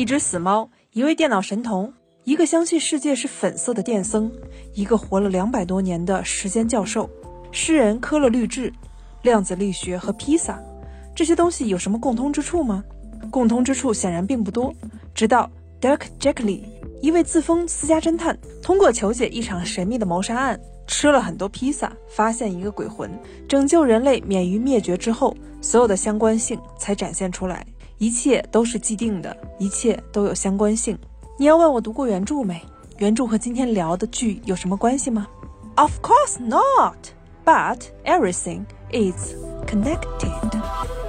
一只死猫，一位电脑神童，一个相信世界是粉色的电僧，一个活了两百多年的时间教授，诗人科勒律治，量子力学和披萨，这些东西有什么共通之处吗？共通之处显然并不多。直到 Dirk Gently，一位自封私家侦探，通过求解一场神秘的谋杀案，吃了很多披萨，发现一个鬼魂，拯救人类免于灭绝之后，所有的相关性才展现出来。一切都是既定的，一切都有相关性。你要问我读过原著没？原著和今天聊的剧有什么关系吗？Of course not. But everything is connected.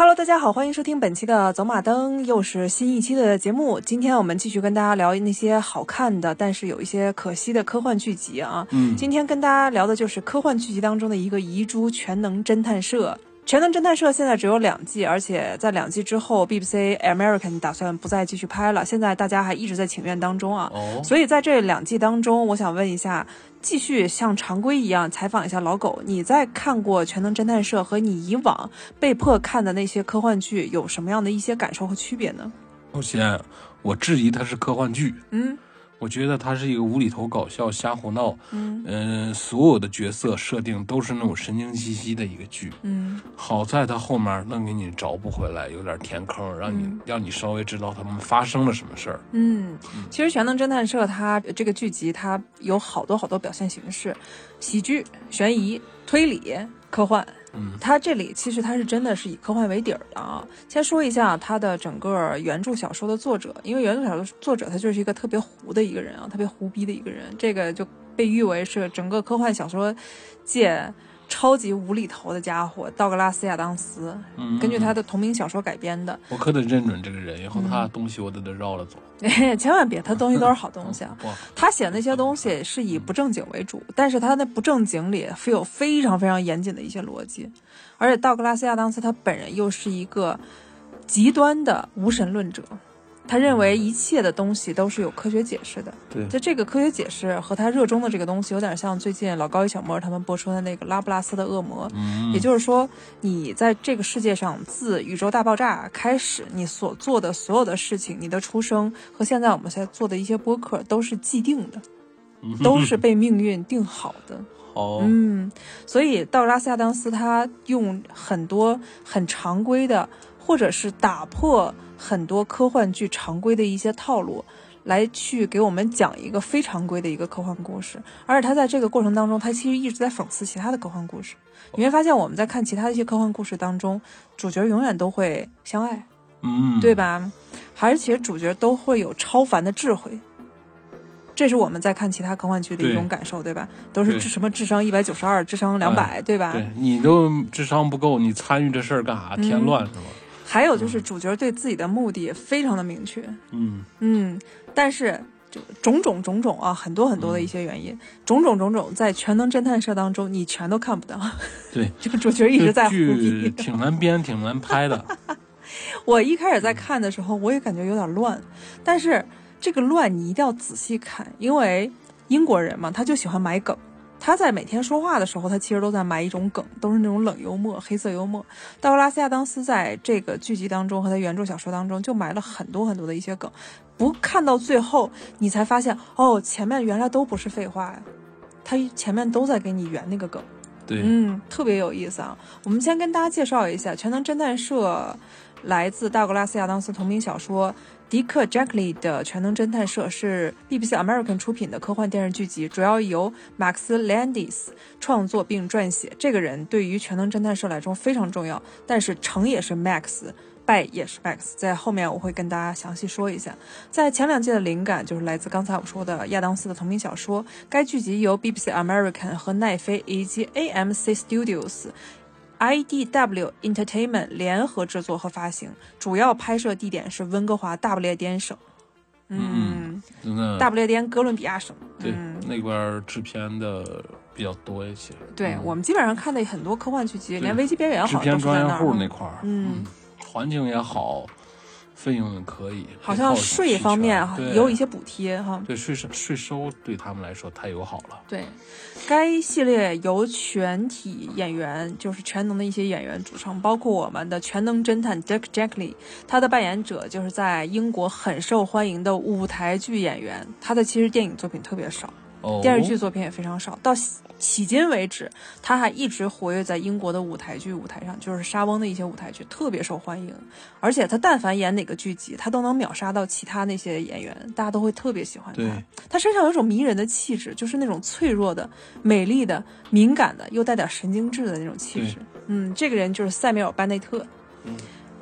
Hello，大家好，欢迎收听本期的走马灯，又是新一期的节目。今天我们继续跟大家聊那些好看的，但是有一些可惜的科幻剧集啊。嗯，今天跟大家聊的就是科幻剧集当中的一个遗珠——全能侦探社。全能侦探社现在只有两季，而且在两季之后，BBC American 打算不再继续拍了。现在大家还一直在请愿当中啊。哦，所以在这两季当中，我想问一下，继续像常规一样采访一下老狗，你在看过《全能侦探社》和你以往被迫看的那些科幻剧有什么样的一些感受和区别呢？首先我质疑它是科幻剧，嗯我觉得它是一个无厘头搞笑、瞎胡闹，嗯嗯、所有的角色设定都是那种神经兮兮的一个剧。嗯好在它后面能给你找补回来，有点填坑，让你、嗯让你稍微知道他们发生了什么事儿。嗯，其实《全能侦探社》它这个剧集它有好多好多表现形式，喜剧、悬疑、推理、科幻。嗯它这里其实它是真的是以科幻为底儿的啊。先说一下它的整个原著小说的作者，因为原著小说作者他就是一个特别胡的一个人啊，特别胡逼的一个人，这个就被誉为是整个科幻小说界超级无厘头的家伙——道格拉斯·亚当斯，嗯，根据他的同名小说改编的。我可得认准这个人，以后他嗯的东西我都得绕了走。千万别，他东西都是好东西啊。哇，他写那些东西是以不正经为主，但是他那不正经里会有非常非常严谨的一些逻辑，而且道格拉斯·亚当斯他本人又是一个极端的无神论者，他认为一切的东西都是有科学解释的。对，就这个科学解释和他热衷的这个东西，有点像最近老高与小莫他们播出的那个拉布拉斯的恶魔，嗯，也就是说，你在这个世界上，自宇宙大爆炸开始，你所做的所有的事情，你的出生和现在我们在做的一些播客都是既定的，嗯都是被命运定好的。好，嗯，所以道拉斯·亚当斯他用很多很常规的，或者是打破很多科幻剧常规的一些套路。来去给我们讲一个非常规的一个科幻故事，而且他在这个过程当中，他其实一直在讽刺其他的科幻故事。你会发现，我们在看其他的一些科幻故事当中，主角永远都会相爱，嗯，对吧？而且主角都会有超凡的智慧，这是我们在看其他科幻剧的一种感受，对吧？都是智什么智商一百九十二，智商两百、对吧？对你都智商不够，你参与这事儿干啥？添嗯乱是吧？还有就是主角对自己的目的非常的明确，嗯，嗯，但是就种种种种啊，很多很多的一些原嗯因，种种种种在全能侦探社当中你全都看不到，对，这个主角一直在剧逼。挺难编，挺难拍的。我一开始在看的时候，我也感觉有点乱，但是这个乱你一定要仔细看，因为英国人嘛，他就喜欢埋梗。他在每天说话的时候，他其实都在埋一种梗，都是那种冷幽默、黑色幽默。道格拉斯·亚当斯在这个剧集当中和他原著小说当中就埋了很多很多的一些梗，不看到最后你才发现，哦，前面原来都不是废话呀，他前面都在给你圆那个梗。对，嗯，特别有意思啊！我们先跟大家介绍一下《全能侦探社》，来自道格拉斯·亚当斯同名小说。迪克·杰克利的《全能侦探社》是 BBC American 出品的科幻电视剧集，主要由马克思·兰迪斯创作并撰写。这个人对于《全能侦探社》来说非常重要，但是成也是 Max，败也是 Max。在后面我会跟大家详细说一下。在前两季的灵感就是来自刚才我说的亚当斯的同名小说。该剧集由 BBC American 和奈飞以及 AMC Studios。IDW Entertainment 联合制作和发行，主要拍摄地点是温哥华大不列颠省。嗯，大不列颠哥伦比亚省。对嗯，那边制片的比较多一些。对、嗯我们基本上看的很多科幻剧集，连危机边缘好制像都是在片专业那儿。户那块儿，嗯，环境也好，费用也可以，好像税方面对也有一些补贴哈。对税收税收对他们来说太友好了。对，该系列由全体演员，就是全能的一些演员组成，包括我们的全能侦探 Dick Jackley，他的扮演者就是在英国很受欢迎的舞台剧演员，他的其实电影作品特别少，哦，电视剧作品也非常少，到迄今为止，他还一直活跃在英国的舞台剧舞台上，就是莎翁的一些舞台剧特别受欢迎，而且他但凡演哪个剧集，他都能秒杀到其他那些演员，大家都会特别喜欢他。他身上有一种迷人的气质，就是那种脆弱的、美丽的、敏感的，又带点神经质的那种气质。嗯，这个人就是塞缪尔·班内特，嗯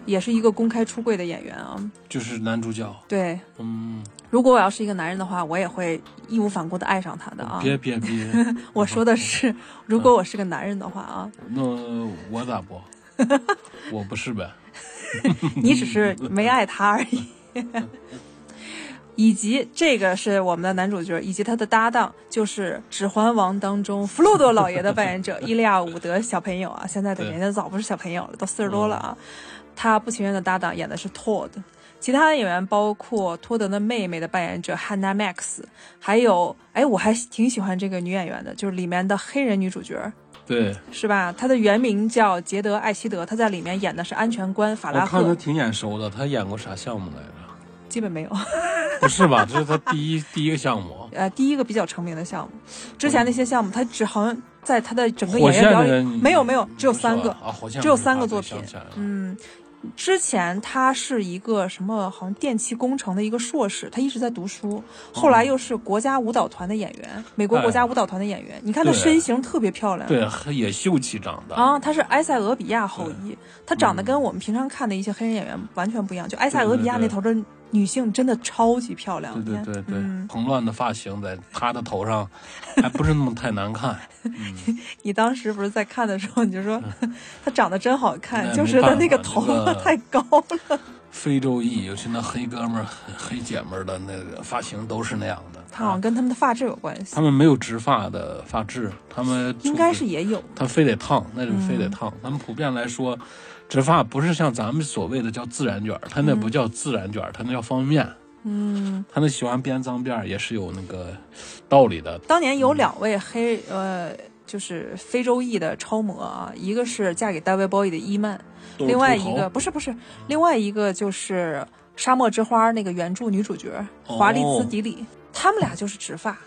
也是一个公开出柜的演员啊。就是男主角，对，嗯，如果我要是一个男人的话，我也会义无反顾的爱上他的啊。别别别，我说的是，如果我是个男人的话啊，那我咋不？我不是呗？你只是没爱他而已。以及这个是我们的男主角，以及他的搭档就是《指环王》当中弗洛多老爷的扮演者伊利亚伍德小朋友啊，现在的对人家早不是小朋友了，都四十多了啊。他不情愿的搭档演的是 Tod，，其他的演员包括托德的妹妹的扮演者汉娜· Max，，还有哎，我还挺喜欢这个女演员的，就是里面的黑人女主角，对，是吧？她的原名叫杰德·艾希德，她在里面演的是安全官法拉赫，我看他挺眼熟的，她演过啥项目来着？基本没有。不是吧？这是她第一第一个项目。呃，第一个比较成名的项目，之前那些项目，她只好像在他的整个演员表演没有没有，只有三个吧，啊，只有三个作品嗯。之前他是一个什么，好像电气工程的一个硕士，他一直在读书，后来又是国家舞蹈团的演员，美国国家舞蹈团的演员。你看他身形特别漂亮，对，很也秀气长得。啊，他是埃塞俄比亚后裔，他长得跟我们平常看的一些黑人演员完全不一样。就埃塞俄比亚那头的女性真的超级漂亮，对对对对，嗯，蓬乱的发型在她的头上，还不是那么太难看。你当时不是在看的时候，你就说 她长得真好看，就是她那个头发太高了。非洲裔，尤其那黑哥们儿、黑姐们儿的那个发型都是那样的。他好像跟他们的发质有关系他，们没有直发的发质，他们应该是也有。他非得烫，那就非嗯得烫。他们普遍来说，直发不是像咱们所谓的叫自然卷儿，他那不叫自然卷儿，他那叫方便面。嗯，他那喜欢编脏辫儿也是有那个道理的。当年有两位黑呃，就是非洲裔的超模啊，一个是嫁给大卫鲍伊的伊曼，另外一个不是不是，另外一个就是《沙漠之花》那个原著女主角华丽兹哦迪里，他们俩就是直发，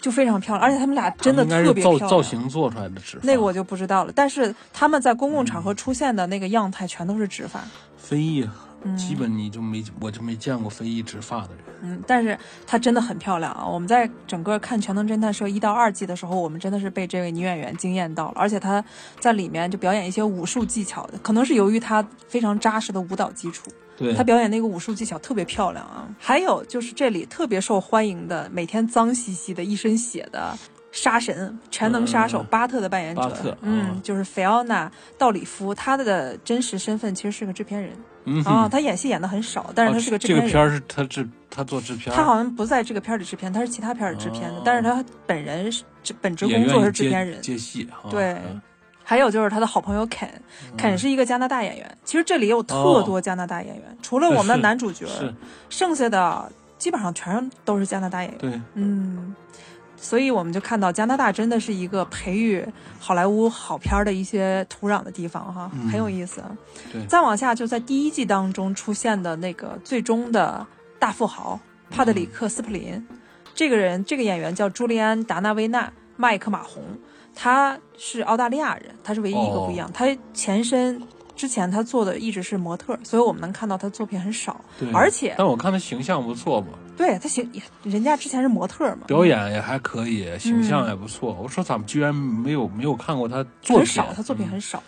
就非常漂亮，而且他们俩真的特别漂亮。造造型做出来的直发。那个我就不知道了，但是他们在公共场合出现的那个样态全都是直发，非裔，嗯基本你就没我就没见过非裔直发的人。嗯，但是她真的很漂亮啊！我们在整个看《全能侦探社》一到二季的时候，我们真的是被这位女演员惊艳到了，而且她在里面就表演一些武术技巧，可能是由于她非常扎实的舞蹈基础，对，她表演那个武术技巧特别漂亮啊。还有就是这里特别受欢迎的，每天脏兮兮的一身血的。杀神、全能杀手嗯巴特的扮演者，嗯，嗯就是菲奥娜·道里夫，他的真实身份其实是个制片人嗯啊，哼，他演戏演的很少，但是哦他是个制片人。这个片儿是他制他做制片，他好像不在这个片儿里制片，他是其他片儿里制片的，哦但是他本人是这本职工作是制片人。接戏啊。对嗯还有就是他的好朋友肯，肯是一个加拿大演员。其实这里有特多加拿大演员，除了我们的男主角，剩下的基本上全都是加拿大演员。对，嗯，所以我们就看到加拿大真的是一个培育好莱坞好片儿的一些土壤的地方哈，嗯很有意思。对再往下就在第一季当中出现的那个最终的大富豪帕特里克斯普林，这个人这个演员叫朱利安达纳维纳麦克马洪，他是澳大利亚人，他是唯一一个不一样，他前身。之前他做的一直是模特，所以我们能看到他作品很少，对而且但我看他形象不错嘛，对他形，人家之前是模特嘛，表演也还可以，形象也不错。我说咱们居然没有没有看过他作品，很少，他作品很少。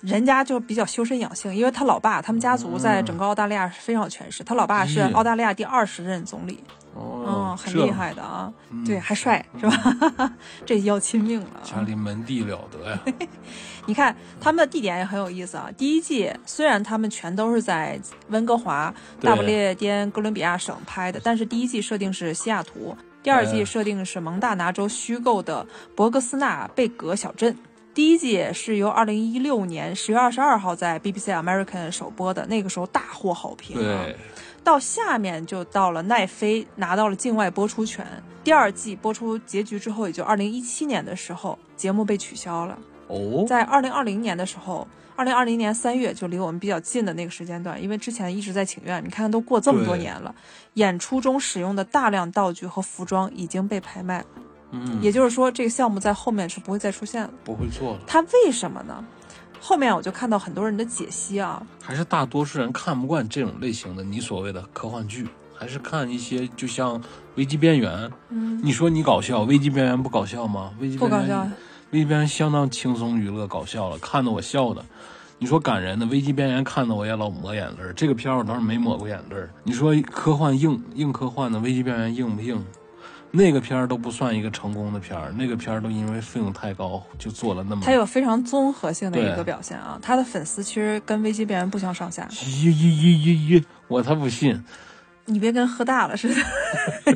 人家就比较修身养性，因为他老爸，他们家族在整个澳大利亚是非常有权势。他老爸是嗯澳大利亚第二十任总理，哦嗯，，很厉害的啊。嗯对，还帅是吧？这要亲命了啊。家里门第了得呀。你看他们的地点也很有意思啊。第一季虽然他们全都是在温哥华、大不列颠哥伦比亚省拍的，但是第一季设定是西雅图，第二季哎设定是蒙大拿州虚构的博格斯纳贝格小镇。第一季是由二零一六年十月二十二号在 BBC American 首播的，那个时候大获好评、啊。对，到下面就到了奈飞拿到了境外播出权，第二季播出结局之后，也就二零一七年的时候，节目被取消了。哦，在二零二零年的时候，二零二零年三月就离我们比较近的那个时间段，因为之前一直在请愿，你看都过这么多年了，演出中使用的大量道具和服装已经被拍卖了，嗯，也就是说，这个项目在后面是不会再出现了。不会做了。它为什么呢？后面我就看到很多人的解析啊，还是大多数人看不惯这种类型的你所谓的科幻剧，还是看一些就像《危机边缘》。嗯，你说你搞笑，《危机边缘》不搞笑吗？危机边缘不搞笑，危机边缘相当轻松娱乐搞笑了，看得我笑的。你说感人的《危机边缘》看得我也老抹眼泪儿，这个片儿我倒是没抹过眼泪儿。你说科幻硬硬科幻的《危机边缘》硬不硬？那个片儿都不算一个成功的片儿，那个片儿都因为费用太高就做了那么。它有非常综合性的一个表现啊，他的粉丝其实跟危机边缘不相上下。咦咦咦咦咦！我才不信，你别跟喝大了似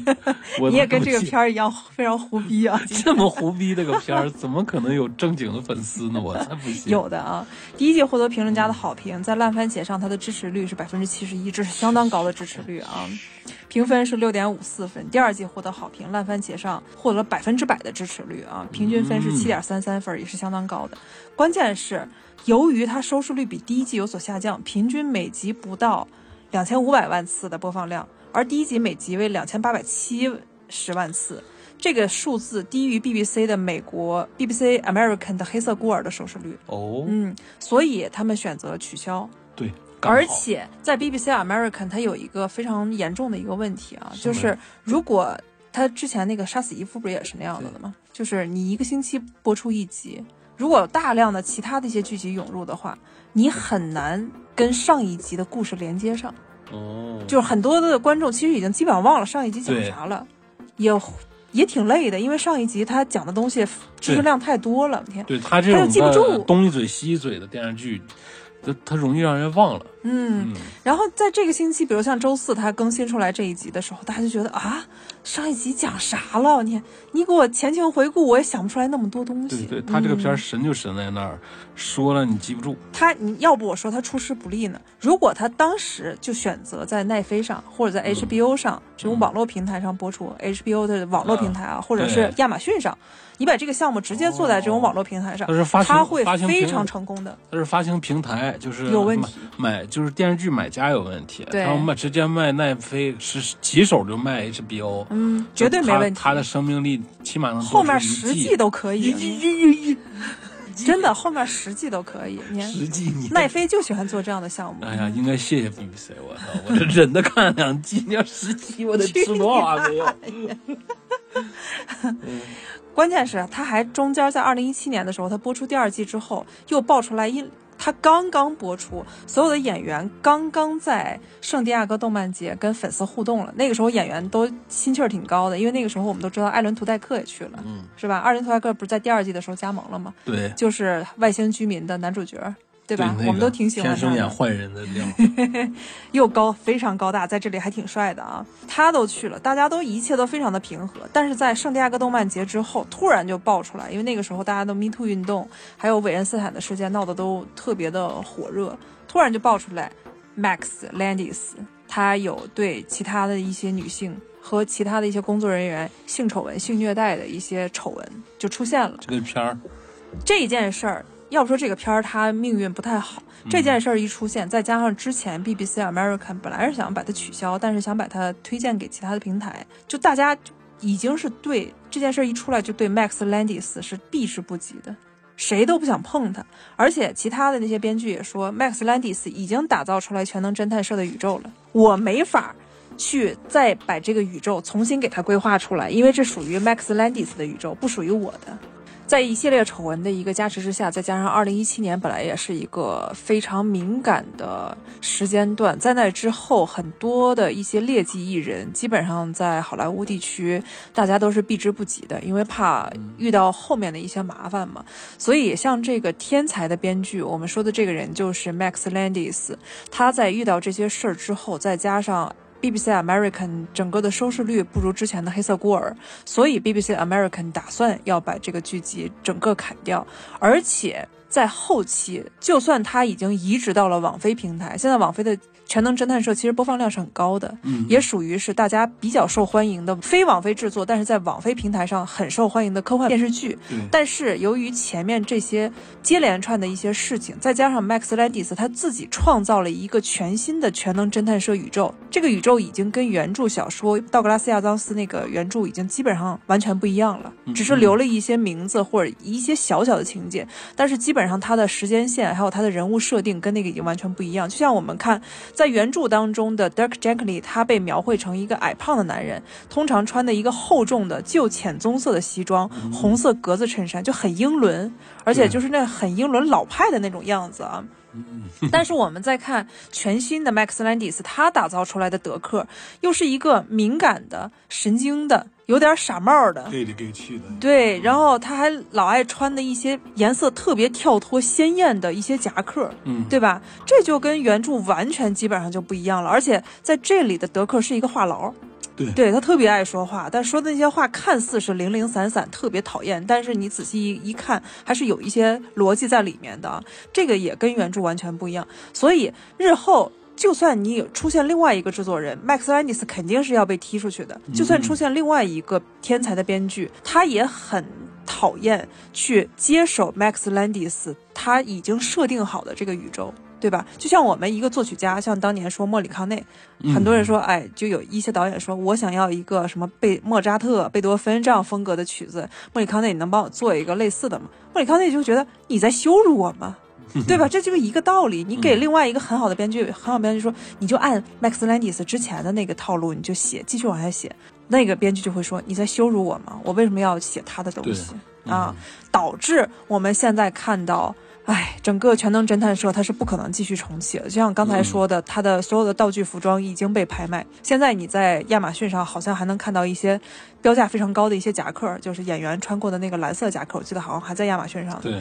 的，我你也跟这个片儿一样非常胡逼啊。这么胡逼的个片儿，怎么可能有正经的粉丝呢？我才不信。有的啊，第一季获得评论家的好评，在烂番茄上它的支持率是百分之七十一，这是相当高的支持率啊。评分是六点五四分，第二季获得好评，烂番茄上获得了百分之百的支持率啊，平均分是嗯七点三三分，也是相当高的。关键是，由于它收视率比第一季有所下降，平均每集不到两千五百万次的播放量，而第一集每集为两千八百七十万次。这个数字低于 BBC 的美国 BBC American 的《黑色孤儿》的收视率，哦，嗯，所以他们选择取消。对，而且在 BBC American，它有一个非常严重的一个问题啊，是就是如果它之前那个杀死伊夫不是也是那样子的吗？就是你一个星期播出一集，如果有大量的其他的一些剧集涌入的话，你很难跟上一集的故事连接上。哦，就是很多的观众其实已经基本上忘了上一集讲啥了，也也挺累的，因为上一集他讲的东西知识量太多了，天，对他这种记不住东一嘴西一嘴的电视剧，他他容易让人忘了。嗯。嗯，然后在这个星期，比如像周四他更新出来这一集的时候，大家就觉得啊，上一集讲啥了？你你给我前情回顾，我也想不出来那么多东西。对对，他这个片神就神在那儿，说了你记不住。他你要不我说他出师不利呢？如果他当时就选择在奈飞上或者在嗯 HBO 上、这种网络平台上播出，HBO 的网络平台啊，或者是亚马逊上，你把这个项目直接做在这种网络平台上，它是发行他会非常成功的。它是发行平台就是有问题买买就是电视剧买家有问题，对他们卖直接卖奈飞是起手就卖 HBO，嗯，绝对没问题。他的生命力起码能后面十季都可以，一真的后面十季都可以。你看十季你奈飞就喜欢做这样的项目。哎呀，应该谢谢 BBC，我操，我这忍着看两季，你要十集我得吃多少啊？没有？关键是他还中间在二零一七年的时候，他播出第二季之后，又爆出来因他刚刚播出，所有的演员刚刚在圣地亚哥动漫节跟粉丝互动了。那个时候演员都心气儿挺高的，因为那个时候我们都知道艾伦图代克也去了，嗯，是吧？艾伦图代克不是在第二季的时候加盟了吗？对，就是外星居民的男主角，对吧？那个我们都挺喜欢他天生演。坏人的料，又高，非常高大，在这里还挺帅的啊。他都去了，大家都一切都非常的平和。但是在圣地亚哥动漫节之后，突然就爆出来，因为那个时候大家都 Me Too 运动，还有韦恩斯坦的事件闹得都特别的火热，突然就爆出来，Max Landis 他有对其他的一些女性和其他的一些工作人员性丑闻、性虐待的一些丑闻就出现了。这个片儿这件事儿，要不说这个片儿它命运不太好，这件事儿一出现，再加上之前 BBC American 本来是想把它取消，但是想把它推荐给其他的平台，就大家就已经是对这件事儿一出来就对 Max Landis 是避之不及的。谁都不想碰他，而且其他的那些编剧也说，Max Landis 已经打造出来全能侦探社的宇宙了，我没法去再把这个宇宙重新给它规划出来，因为这属于 Max Landis 的宇宙，不属于我的。在一系列丑闻的一个加持之下，再加上二零一七年本来也是一个非常敏感的时间段，在那之后，很多的一些劣迹艺人，基本上在好莱坞地区，大家都是避之不及的，因为怕遇到后面的一些麻烦嘛。所以，像这个天才的编剧，我们说的这个人就是 Max Landis，他在遇到这些事儿之后，再加上 BBC American 整个的收视率不如之前的《黑色孤儿》，所以 BBC American 打算要把这个剧集整个砍掉，而且在后期，就算它已经移植到了网飞平台，现在网飞的。全能侦探社其实播放量是很高的，嗯，也属于是大家比较受欢迎的非网飞制作，但是在网飞平台上很受欢迎的科幻电视剧。对但是由于前面这些接连串的一些事情，再加上 Max Landis 他自己创造了一个全新的全能侦探社宇宙，这个宇宙已经跟原著小说道格拉斯亚当斯那个原著已经基本上完全不一样了，嗯只是留了一些名字或者一些小小的情节，但是基本上它的时间线还有它的人物设定跟那个已经完全不一样。就像我们看在原著当中的 Dirk Gently，他被描绘成一个矮胖的男人，通常穿的一个厚重的旧浅棕色的西装，红色格子衬衫，就很英伦，而且就是那很英伦老派的那种样子啊。但是我们再看全新的 Max Landis，他打造出来的德克，又是一个敏感的、神经的、有点傻帽的，给里给气的，对，然后他还老爱穿的一些颜色特别跳脱、鲜艳的一些夹克，嗯，对吧？这就跟原著完全基本上就不一样了。而且在这里的德克是一个话痨，对对他特别爱说话，但说的那些话看似是零零散散，特别讨厌，但是你仔细一一看，还是有一些逻辑在里面的。这个也跟原著完全不一样，所以日后。就算你有出现另外一个制作人，Max Landis 肯定是要被踢出去的。就算出现另外一个天才的编剧，他也很讨厌去接手 Max Landis 他已经设定好的这个宇宙，对吧？就像我们一个作曲家，像当年说莫里康内，很多人说，哎，就有一些导演说，我想要一个什么贝莫扎特、贝多芬这样风格的曲子，莫里康内，你能帮我做一个类似的吗？莫里康内就觉得你在羞辱我吗？对吧？这就是一个道理。你给另外一个很好的编剧，很好编剧说，你就按 Max Landis 之前的那个套路，你就写，继续往下写。那个编剧就会说，你在羞辱我吗？我为什么要写他的东西啊？导致我们现在看到。哎，整个全能侦探社它是不可能继续重启了。就像刚才说的，它的所有的道具服装已经被拍卖。现在你在亚马逊上好像还能看到一些标价非常高的一些夹克，就是演员穿过的那个蓝色夹克，我记得好像还在亚马逊上。对，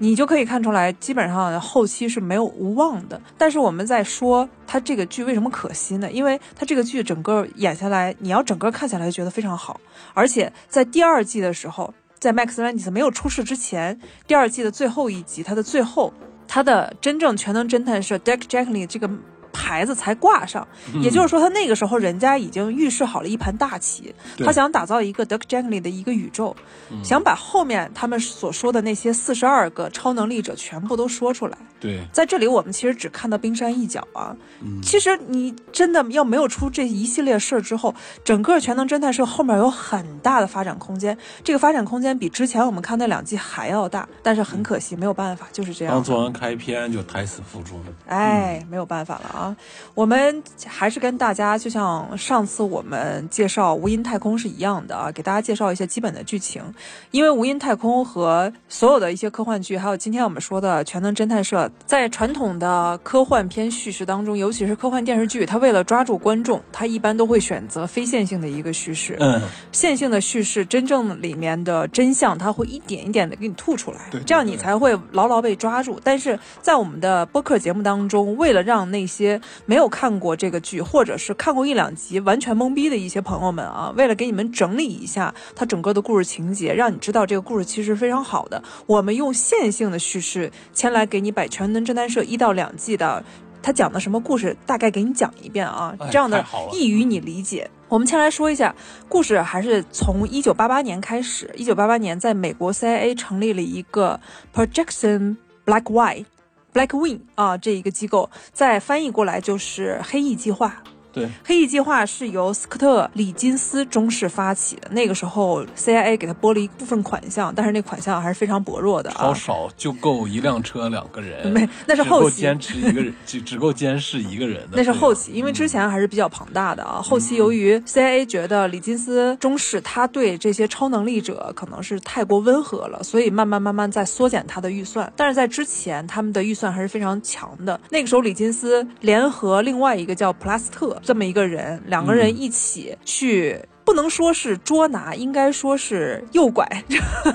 你就可以看出来，基本上后期是没有无望的。但是我们在说它这个剧为什么可惜呢？因为它这个剧整个演下来，你要整个看下来觉得非常好，而且在第二季的时候。在 Max Landis 没有出事之前，第二季的最后一集，它的最后，他的真正全能侦探是 Deck Jackley 这个牌子才挂上，也就是说，他那个时候人家已经预示好了一盘大棋，他想打造一个 Duck Jackley 的一个宇宙，嗯、想把后面他们所说的那些四十二个超能力者全部都说出来。对，在这里我们其实只看到冰山一角啊。嗯、其实你真的要没有出这一系列事儿之后，整个全能侦探社后面有很大的发展空间。这个发展空间比之前我们看那两季还要大，但是很可惜，没有办法，就是这样。刚做完开篇就胎死腹中了，哎，没有办法了啊。我们还是跟大家就像上次我们介绍无垠太空是一样的啊，给大家介绍一些基本的剧情。因为无垠太空和所有的一些科幻剧，还有今天我们说的全能侦探社，在传统的科幻片叙事当中，尤其是科幻电视剧，它为了抓住观众，它一般都会选择非线性的一个叙事。嗯，线性的叙事，真正里面的真相，它会一点一点的给你吐出来，对对对这样你才会牢牢被抓住。但是在我们的播客节目当中，为了让那些没有看过这个剧，或者是看过一两集完全懵逼的一些朋友们啊，为了给你们整理一下它整个的故事情节，让你知道这个故事其实非常好的，我们用线性的叙事先来给你摆《全能侦探社》一到两季的。他讲的什么故事，大概给你讲一遍啊，哎这样的易于你理解。我们先来说一下故事，还是从一九八八年开始。一九八八年，在美国 CIA 成立了一个 Projection Black Wing Black Wing 啊，这一个机构，再翻译过来就是黑翼计划。对，黑翼计划是由斯科特·里金斯中士发起的。那个时候，CIA 给他拨了一部分款项，但是那款项还是非常薄弱的啊。超少就够一辆车两个人，没那是只够后期监视一个人，只只够监视一个人的。那是后期，因为之前还是比较庞大的啊。后期由于 CIA 觉得里金斯中士他对这些超能力者可能是太过温和了，所以慢慢慢慢在缩减他的预算。但是在之前，他们的预算还是非常强的。那个时候，里金斯联合另外一个叫普拉斯特这么一个人，两个人一起去。不能说是捉拿，应该说是诱拐。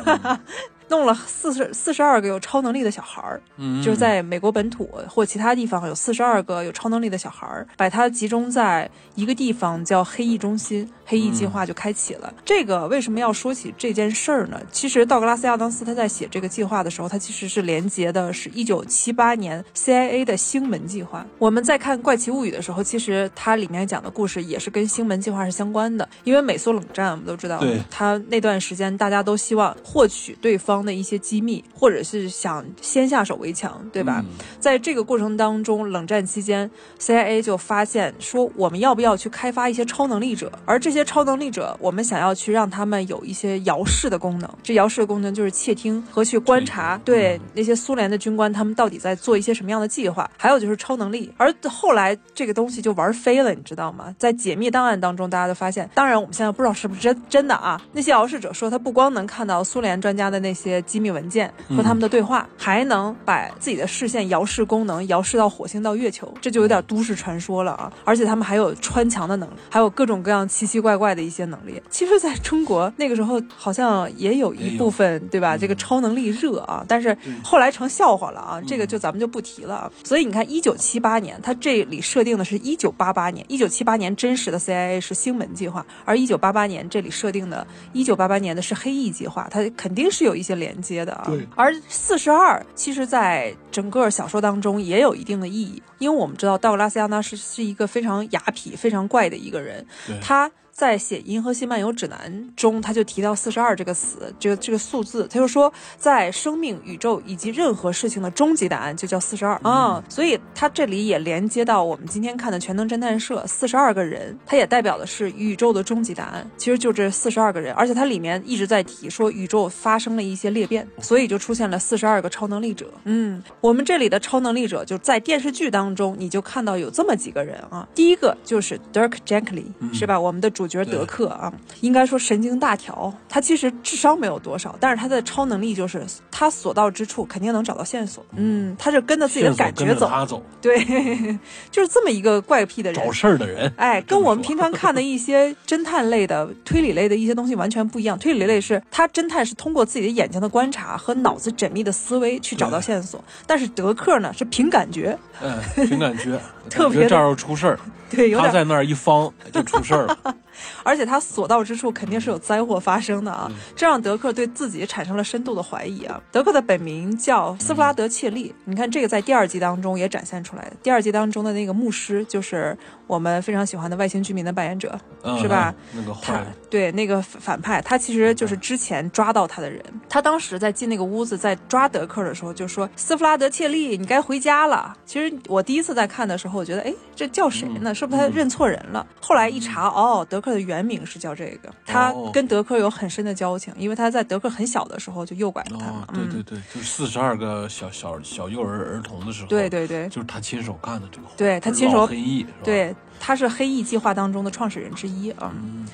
弄了四十四十二个有超能力的小孩儿，嗯，就是在美国本土或其他地方有四十二个有超能力的小孩儿，把它集中在一个地方叫黑翼中心，黑翼计划就开启了。这个为什么要说起这件事儿呢？其实道格拉斯亚当斯他在写这个计划的时候，他其实是连接的是一九七八年 CIA 的星门计划。我们在看《怪奇物语》的时候，其实它里面讲的故事也是跟星门计划是相关的，因为美苏冷战我们都知道对，他那段时间大家都希望获取对方的一些机密，或者是想先下手为强，对吧？嗯在这个过程当中，冷战期间，CIA 就发现说，我们要不要去开发一些超能力者？而这些超能力者，我们想要去让他们有一些遥视的功能。这遥视的功能就是窃听和去观察，对那些苏联的军官他们到底在做一些什么样的计划。还有就是超能力。而后来这个东西就玩飞了，你知道吗？在解密档案当中，大家都发现，当然我们现在不知道是不是真真的啊。那些遥视者说，他不光能看到苏联专家的那些机密文件和他们的对话，还能把自己的视线遥视功能遥视到火星到月球，这就有点都市传说了啊！而且他们还有穿墙的能力，还有各种各样奇奇怪怪的一些能力。其实，在中国那个时候好像也有一部分，对吧？这个超能力热啊，但是后来成笑话了啊，这个就咱们就不提了啊。所以你看，一九七八年，它这里设定的是一九八八年，一九七八年真实的 CIA 是星门计划，而一九八八年这里设定的，一九八八年的是黑翼计划，它肯定是有一些连接的啊。对而四十二其实在整个小说当中也有一定的意义，因为我们知道道格拉斯亚当是是一个非常雅痞、非常怪的一个人，他。在写《银河系漫游指南》中，他就提到四十二这个词，这个这个数字，他就说，在生命、宇宙以及任何事情的终极答案就叫四十二啊。所以他这里也连接到我们今天看的《全能侦探社》，四十二个人，它也代表的是宇宙的终极答案，其实就这四十二个人，而且它里面一直在提说宇宙发生了一些裂变，所以就出现了四十二个超能力者。嗯，我们这里的超能力者就在电视剧当中，你就看到有这么几个人啊，第一个就是 Dirk Jankly、是吧？我们的主角德克啊，应该说神经大条，他其实智商没有多少，但是他的超能力就是他所到之处肯定能找到线索。嗯，他是跟着自己的感觉走，他走，对，就是这么一个怪癖的人找。事儿的人，哎，跟我们平常看的一些侦探类的、推理类的一些东西完全不一样。推理类是他侦探是通过自己的眼睛的观察和脑子缜密的思维去找到线索，但是德克呢是凭感觉，嗯，凭感觉，特别这儿要出事儿，对，有点，他在那儿一方就出事儿了。而且他所到之处肯定是有灾祸发生的啊，这让德克对自己产生了深度的怀疑啊。德克的本名叫斯布拉德·切利，你看这个在第二集当中也展现出来的。第二集当中的那个牧师就是我们非常喜欢的外星居民的扮演者，嗯是吧？嗯那个他坏，对那个反反派，他其实就是之前抓到他的人。他当时在进那个屋子，在抓德克的时候，就说：“斯弗拉德·切利，你该回家了。”其实我第一次在看的时候，我觉得，哎，这叫谁呢？是不是他认错人了？后来一查，哦，德克的原名是叫这个。他哦跟德克有很深的交情，因为他在德克很小的时候就诱拐了他嘛哦。，对嗯对对，就是四十二个小小小幼儿儿童的时候，对对对就是他亲手干的这个活，对他亲手黑翼，对，他是黑翼计划当中的创始人之一啊。嗯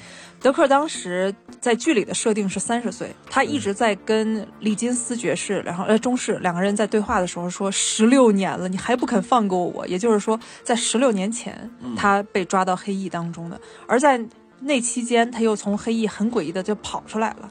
德克当时在剧里的设定是三十岁，他一直在跟利金斯爵士，然后呃中士两个人在对话的时候说，十六年了，你还不肯放过我，也就是说，在十六年前他被抓到黑翼当中的，而在那期间他又从黑翼很诡异的就跑出来了，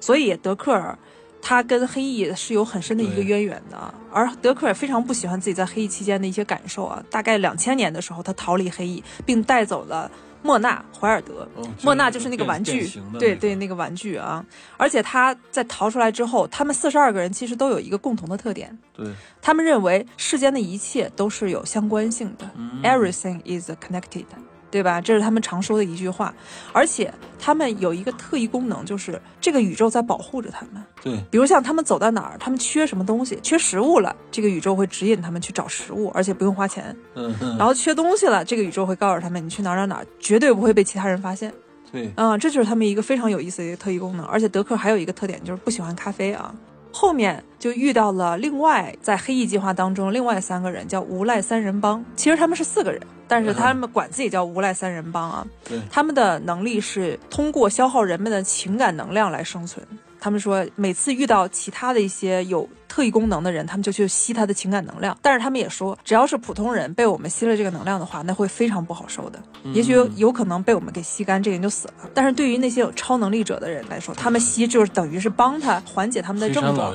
所以德克尔。他跟黑翼是有很深的一个渊源的啊，而德克也非常不喜欢自己在黑翼期间的一些感受啊。大概两千年的时候，他逃离黑翼，并带走了莫娜·怀尔德。哦莫娜就是那个玩具对对，那个玩具啊。而且他在逃出来之后，他们四十二个人其实都有一个共同的特点，对，他们认为世间的一切都是有相关性的、嗯 e v e r y t h i n g is connected。对吧？这是他们常说的一句话，而且他们有一个特异功能，就是这个宇宙在保护着他们。对，比如像他们走到哪儿，他们缺什么东西，缺食物了，这个宇宙会指引他们去找食物，而且不用花钱。嗯嗯，然后缺东西了，这个宇宙会告诉他们，你去哪儿哪儿哪儿，绝对不会被其他人发现。对，嗯，这就是他们一个非常有意思的一个特异功能。而且德克还有一个特点，就是不喜欢咖啡啊。后面就遇到了另外在黑翼计划当中另外三个人，叫无赖三人帮。其实他们是四个人，但是他们管自己叫无赖三人帮啊。对他们的能力是通过消耗人们的情感能量来生存。他们说，每次遇到其他的一些有特异功能的人，他们就去吸他的情感能量。但是他们也说，只要是普通人被我们吸了这个能量的话，那会非常不好受的，也许有有可能被我们给吸干，这个人就死了。但是对于那些有超能力者的人来说，他们吸就是等于是帮他缓解他们的症状。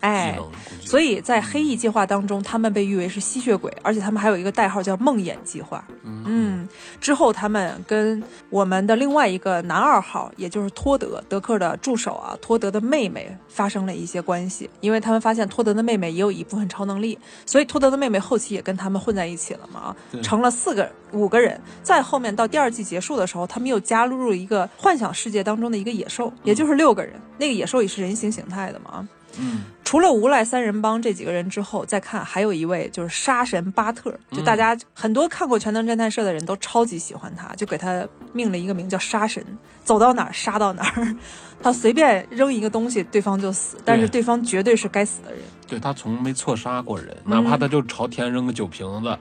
哎所以在黑翼计划当中，他们被誉为是吸血鬼，而且他们还有一个代号叫梦魇计划。嗯，之后他们跟我们的另外一个男二号，也就是托德德克的助手啊，托德的妹妹发生了一些关系，因为他们发现托德的妹妹也有一部分超能力，所以托德的妹妹后期也跟他们混在一起了嘛，对成了四个五个人。再后面到第二季结束的时候，他们又加入了一个幻想世界当中的一个野兽，也就是六个人，那个野兽也是人形形态的嘛。嗯，除了无赖三人帮这几个人之后，再看还有一位就是杀神巴特，就大家很多看过《全能侦探社》的人都超级喜欢他，就给他命了一个名叫杀神，走到哪儿杀到哪儿，他随便扔一个东西，对方就死，但是对方绝对是该死的人。对他从没错杀过人，哪怕他就朝天扔个酒瓶子，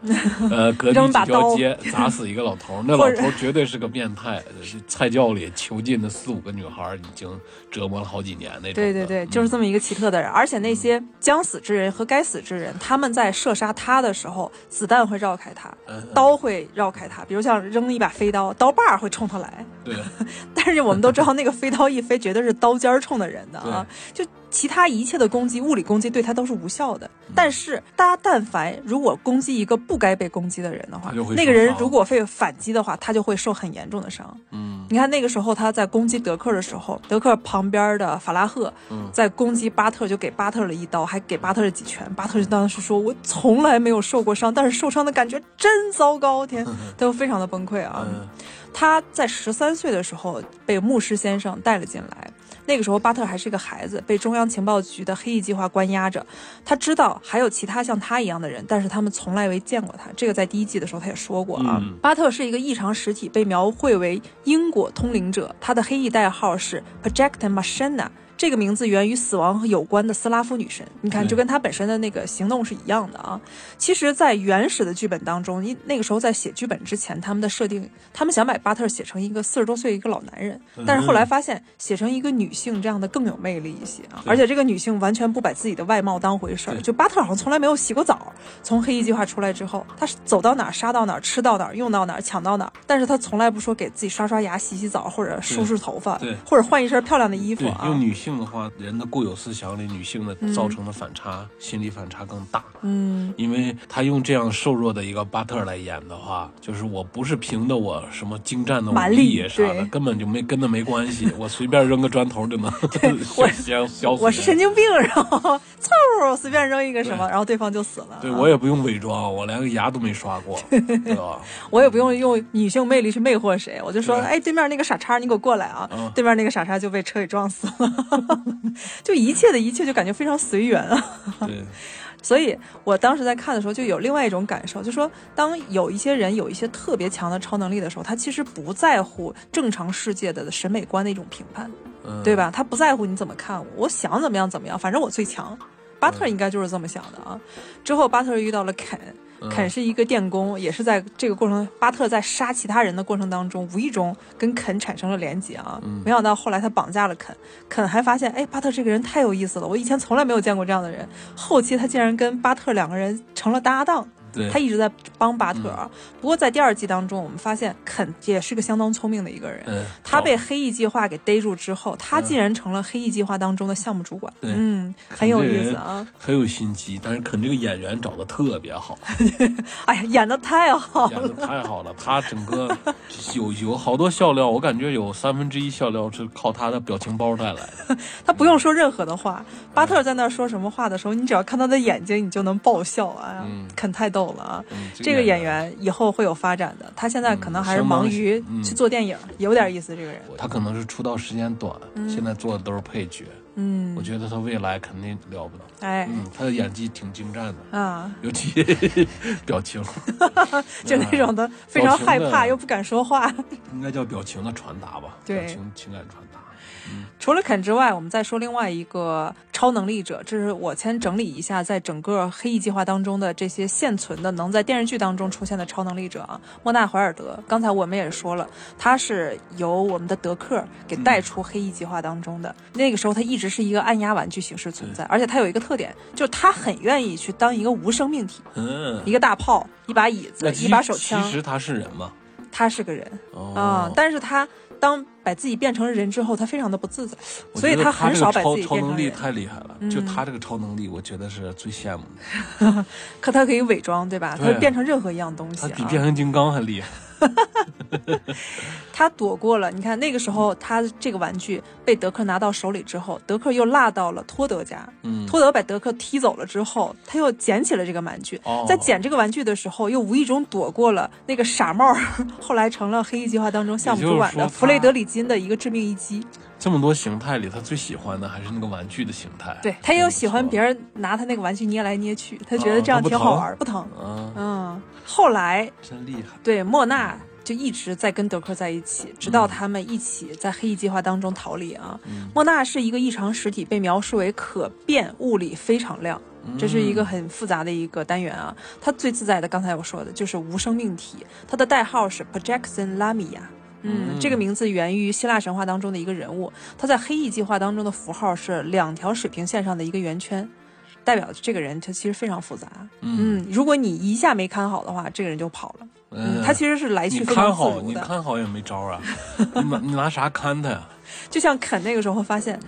呃，隔壁扔几条街砸死一个老头，那老头绝对是个变态。是菜窖里囚禁的四五个女孩，已经折磨了好几年那种。对对对，嗯就是这么一个奇特的人，而且那些将死之人和该死之人，他们在射杀他的时候，子弹会绕开他，嗯刀会绕开他，比如像扔一把飞刀，刀把儿会冲他来。对，但是我们都知道，那个飞刀一飞，绝对是刀尖冲的人的啊！就其他一切的攻击，物理攻击对他都是无效的。嗯但是，大家但凡如果攻击一个不该被攻击的人的话那个人如果被反击的话，他就会受很严重的伤。嗯，你看那个时候他在攻击德克的时候，德克旁边的法拉赫嗯在攻击巴特，就给巴特了一刀，还给巴特了几拳。巴特就当时说：“我从来没有受过伤，但是受伤的感觉真糟糕，天，他就非常的崩溃啊。嗯他在十三岁的时候被牧师先生带了进来。那个时候，巴特还是个孩子，被中央情报局的黑翼计划关押着。他知道还有其他像他一样的人，但是他们从来没见过他。这个在第一季的时候他也说过啊。嗯巴特是一个异常实体，被描绘为因果通灵者。他的黑翼代号是 Project Machina。这个名字源于死亡和有关的斯拉夫女神，你看，就跟她本身的那个行动是一样的啊。其实，在原始的剧本当中，因那个时候在写剧本之前，他们的设定，他们想把巴特写成一个四十多岁一个老男人，但是后来发现写成一个女性这样的更有魅力一些啊。而且这个女性完全不把自己的外貌当回事儿，就巴特好像从来没有洗过澡。从黑衣计划出来之后，他走到哪儿杀到哪儿，吃到哪儿用到哪儿，抢到哪儿，但是他从来不说给自己刷刷牙、洗洗澡或者梳梳头发对，或者换一身漂亮的衣服，啊。用女性的话，人的固有思想里，女性的造成的反差，心理反差更大。嗯，因为他用这样瘦弱的一个巴特来演的话，就是我不是凭的我什么精湛的武蛮力艺啥的，根本就没跟他没关系，我随便扔个砖头就能 我消消死我是神经病，然后嗖随便扔一个什么，然后对方就死了。对啊我也不用伪装，我连个牙都没刷过，对吧？我也不用用女性魅力去魅惑谁，我就说，哎，对面那个傻叉，你给我过来啊！嗯对面那个傻叉就被车给撞死了，就一切的一切就感觉非常随缘啊。对，所以我当时在看的时候，就有另外一种感受，就说当有一些人有一些特别强的超能力的时候，他其实不在乎正常世界的审美观的一种评判，嗯，对？吧？他不在乎你怎么看我，我想怎么样怎么样，反正我最强。巴特应该就是这么想的啊。之后巴特遇到了肯，肯是一个电工，也是在这个过程，巴特在杀其他人的过程当中，无意中跟肯产生了连结啊。没想到后来他绑架了肯，肯还发现，哎，巴特这个人太有意思了，我以前从来没有见过这样的人。后期他竟然跟巴特两个人成了搭档。对，他一直在帮巴特啊。不过在第二季当中，我们发现肯也是个相当聪明的一个人。嗯，他被黑翼计划给逮住之后，他竟然成了黑翼计划当中的项目主管。对嗯，很有意思啊！很有心机，但是肯这个演员找的特别好，哎呀，演的太好了演。的太好了。他整个 有有好多笑料，我感觉有三分之一笑料是靠他的表情包带来的。他不用说任何的话，巴特在那说什么话的时候，你只要看他的眼睛，你就能爆笑啊！嗯肯太逗了啊！嗯，这个演员以后会有发展的，他现在可能还是忙于嗯去做电影，有点意思。这个人，他可能是出道时间短，现在做的都是配角。嗯我，觉得他未来肯定了不得。哎嗯，他的演技挺精湛的，啊，尤其 表情，就那种的非常害怕又不敢说话。应该叫表情的传达吧？对表情情感传达。除了肯之外，我们再说另外一个超能力者，这是我先整理一下，在整个黑翼计划当中的这些现存的能在电视剧当中出现的超能力者啊。莫纳怀尔德，刚才我们也说了，他是由我们的德克给带出黑翼计划当中的。那个时候他一直是一个按压玩具形式存在，而且他有一个特点，就是他很愿意去当一个无生命体，嗯，一个大炮，一把椅子一把手枪其，实他是人吗？他是个人哦，啊、但是他当把自己变成人之后，他非常的不自在，所以他很少把自己超能力变成人。太厉害了，嗯就他这个超能力，我觉得是最羡慕的。可他可以伪装，对吧？他变成任何一样东西、啊。他比变形金刚还厉害。他躲过了。你看那个时候，他这个玩具被德克拿到手里之后，德克又落到了托德家。嗯，托德把德克踢走了之后，他又捡起了这个玩具。哦在捡这个玩具的时候，又无意中躲过了那个傻帽儿，后来成了黑衣计划当中项目主管的弗雷德里金的一个致命一击。这么多形态里，他最喜欢的还是那个玩具的形态。对他也有喜欢别人。拿他那个玩具捏来捏去，他觉得哦这样挺好玩儿，不疼。嗯，嗯，后来真厉害。对莫娜就一直在跟德克在一起，直到他们一起在黑翼计划当中逃离啊。嗯莫娜是一个异常实体，被描述为可变物理非常量。这是一个很复杂的一个单元啊，它最自在的，刚才我说的就是无生命体，它的代号是 Projection Lamia。嗯，嗯这个名字源于希腊神话当中的一个人物，他在黑翼计划当中的符号是两条水平线上的一个圆圈，代表这个人他其实非常复杂。嗯嗯，如果你一下没看好的话，这个人就跑了。嗯，他其实是来去非常自看好，你。看好也没招啊。你拿你拿啥看他呀？就像肯那个时候发现，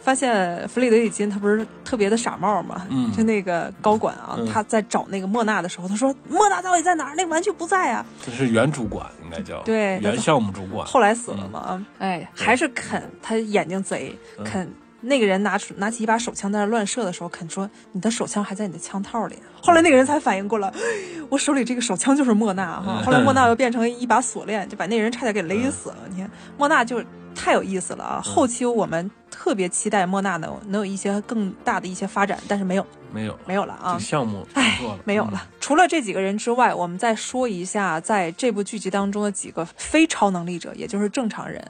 发现弗里德里金他不是特别的傻帽嘛，嗯就那个高管啊，嗯他在找那个莫娜的时候，他说莫娜到底在哪儿？那个玩具不在啊。这是原主管，应该叫对原项目主管。后来死了嘛，哎，还是肯他眼睛贼，嗯肯。那个人拿出拿起一把手枪在那乱射的时候，肯说：“你的手枪还在你的枪套里。”后来那个人才反应过来，我手里这个手枪就是莫娜哈。嗯后来莫娜又变成一把锁链，就把那人差点给勒死了。你看莫娜就太有意思了啊！后期我们特别期待莫娜能能有一些更大的一些发展，但是没有没有没有了啊。项目唉，没有了。除了这几个人之外，我们再说一下在这部剧集当中的几个非超能力者，也就是正常人。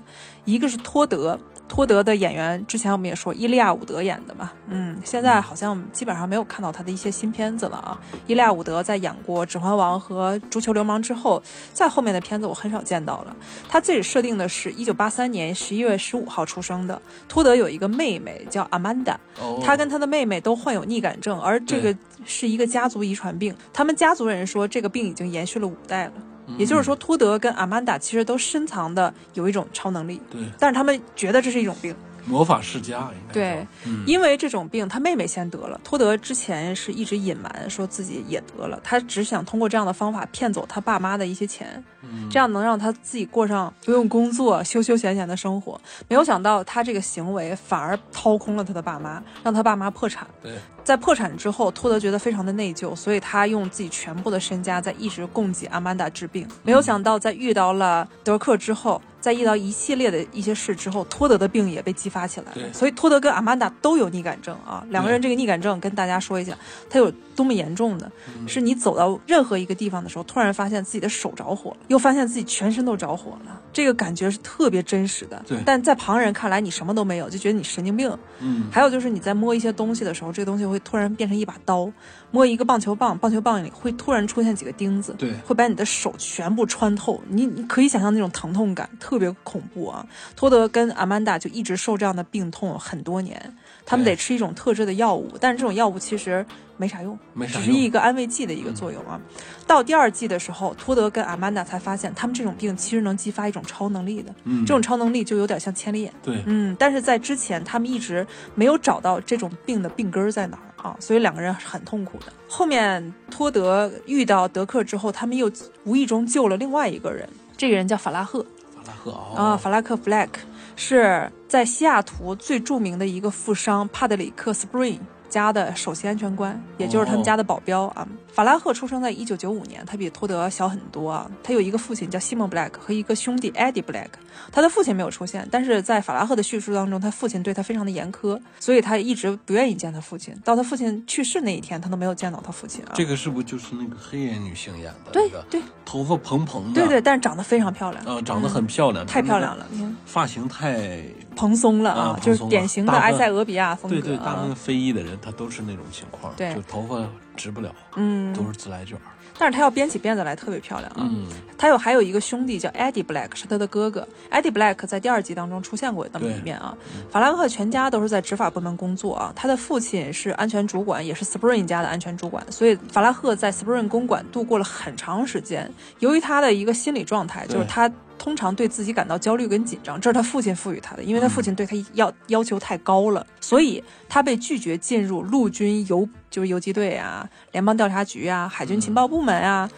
一个是托德，托德的演员之前我们也说伊利亚伍德演的嘛，嗯，现在好像基本上没有看到他的一些新片子了啊。伊利亚伍德在演过《指环王》和《足球流氓》之后，在后面的片子我很少见到了。他自己设定的是一九八三年十一月十五号出生的。托德有一个妹妹叫阿曼达，哦他跟他的妹妹都患有逆感症，而这个是一个家族遗传病。他们家族人说这个病已经延续了五代了，嗯也就是说，托德跟阿曼达其实都深藏的有一种超能力，对但是他们觉得这是一种病。魔法世家应该对，嗯，因为这种病，他妹妹先得了。托德之前是一直隐瞒，说自己也得了，他只想通过这样的方法骗走他爸妈的一些钱，嗯这样能让他自己过上不用工作、休休闲闲的生活。没有想到他这个行为反而掏空了他的爸妈，让他爸妈破产。对，在破产之后，托德觉得非常的内疚，所以他用自己全部的身家在一直供给阿曼达治病。没有想到，在遇到了德克之后，在遇到一系列的一些事之后，托德的病也被激发起来了。对所以托德跟阿曼达都有逆感症啊。两个人这个逆感症跟大家说一下，他有多么严重的，嗯是你走到任何一个地方的时候，突然发现自己的手着火了，又发现自己全身都着火了，这个感觉是特别真实的。对但在旁人看来，你什么都没有，就觉得你神经病。嗯，还有就是你在摸一些东西的时候，这个东西会突然变成一把刀；摸一个棒球棒，棒球棒里会突然出现几个钉子，对会把你的手全部穿透。你你可以想象那种疼痛感，特别恐怖啊！托德跟阿曼达就一直受这样的病痛很多年，他们得吃一种特制的药物，但是这种药物其实没啥用，没啥用只是一个安慰剂的一个作用啊。到第二季的时候，托德跟阿曼达才发现，他们这种病其实能激发一种超能力的，嗯这种超能力就有点像千里眼。对，嗯，但是在之前他们一直没有找到这种病的病根儿在哪儿啊，所以两个人很痛苦的。后面托德遇到德克之后，他们又无意中救了另外一个人，这个人叫法拉赫法拉赫哦啊，法拉克 （Flack） 是在西雅图最著名的一个富商帕德里克 （Spring） 家的首席安全官，也就是他们家的保镖啊。法拉赫出生在一九九五年，他比托德小很多啊。他有一个父亲叫西蒙·布莱克和一个兄弟艾迪·布莱克。他的父亲没有出现，但是在法拉赫的叙述当中，他父亲对他非常的严苛，所以他一直不愿意见他父亲。到他父亲去世那一天，他都没有见到他父亲啊。这个是不是就是那个黑人女性演的？对那个对头发蓬蓬的，对对，但是长得非常漂亮，呃，长得很漂亮，太漂亮了，发型太蓬松了啊就是典型的埃塞俄比亚风格对对，大部啊分。非裔的人他都是那种情况，对就头发直不了，嗯，都是自来卷儿。但是他要编起辫子来特别漂亮啊。嗯，他有还有一个兄弟叫 Eddie Black，是他的哥哥。Eddie Black 在第二集当中出现过那么一面啊。法拉赫全家都是在执法部门工作啊。他的父亲是安全主管，也是 Spring 家的安全主管，所以法拉赫在 Spring 公馆度过了很长时间。由于他的一个心理状态，就是他。通常对自己感到焦虑跟紧张，这是他父亲赋予他的，因为他父亲对他要、要求太高了，所以他被拒绝进入陆军游就是游击队啊、联邦调查局啊、海军情报部门啊，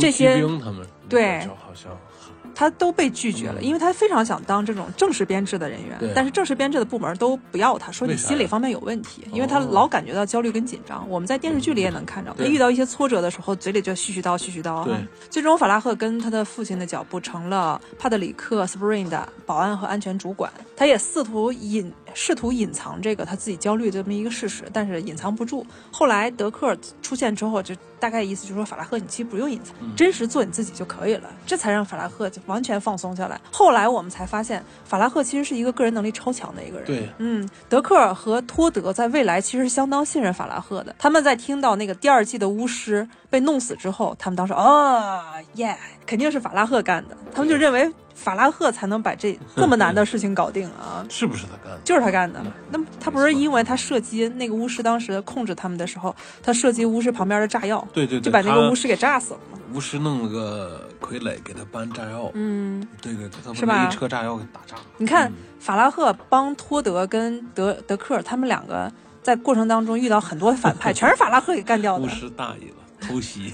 这些兵他们对好像他都被拒绝了，嗯。因为他非常想当这种正式编制的人员对，但是正式编制的部门都不要他，说你心理方面有问题，因为他哦。老感觉到焦虑跟紧张。我们在电视剧里也能看到，他遇到一些挫折的时候，嘴里就絮絮叨絮絮叨对啊。最终，法拉赫跟他的父亲的脚步成了帕特里克 Spring 的保安和安全主管，他也试图隐试图隐藏这个他自己焦虑的这么一个事实，但是隐藏不住。后来德克尔出现之后，就大概意思就是说，法拉赫你其实不用隐藏，嗯真实做你自己就可以了，这才让法拉赫就完全放松下来。后来我们才发现，法拉赫其实是一个个人能力超强的一个人。对嗯，德克尔和托德在未来其实是相当信任法拉赫的。他们在听到那个第二季的巫师被弄死之后，他们当时哦耶，肯定是法拉赫干的。他们就认为法拉赫才能把这 这么难的事情搞定啊。是不是他干的？就是他干的。那么他不是因为他射击那个巫师当时控制他们的时候，他射击巫师旁边的炸药，对对对，就把那个巫师给炸死了吗。巫师弄了个傀儡给他搬炸药，嗯，对对，他是吧把那一车炸药给打炸了。你看、嗯法拉赫帮托德跟德德克他们两个在过程当中遇到很多反派，全是法拉赫给干掉的巫。师大意了，偷袭。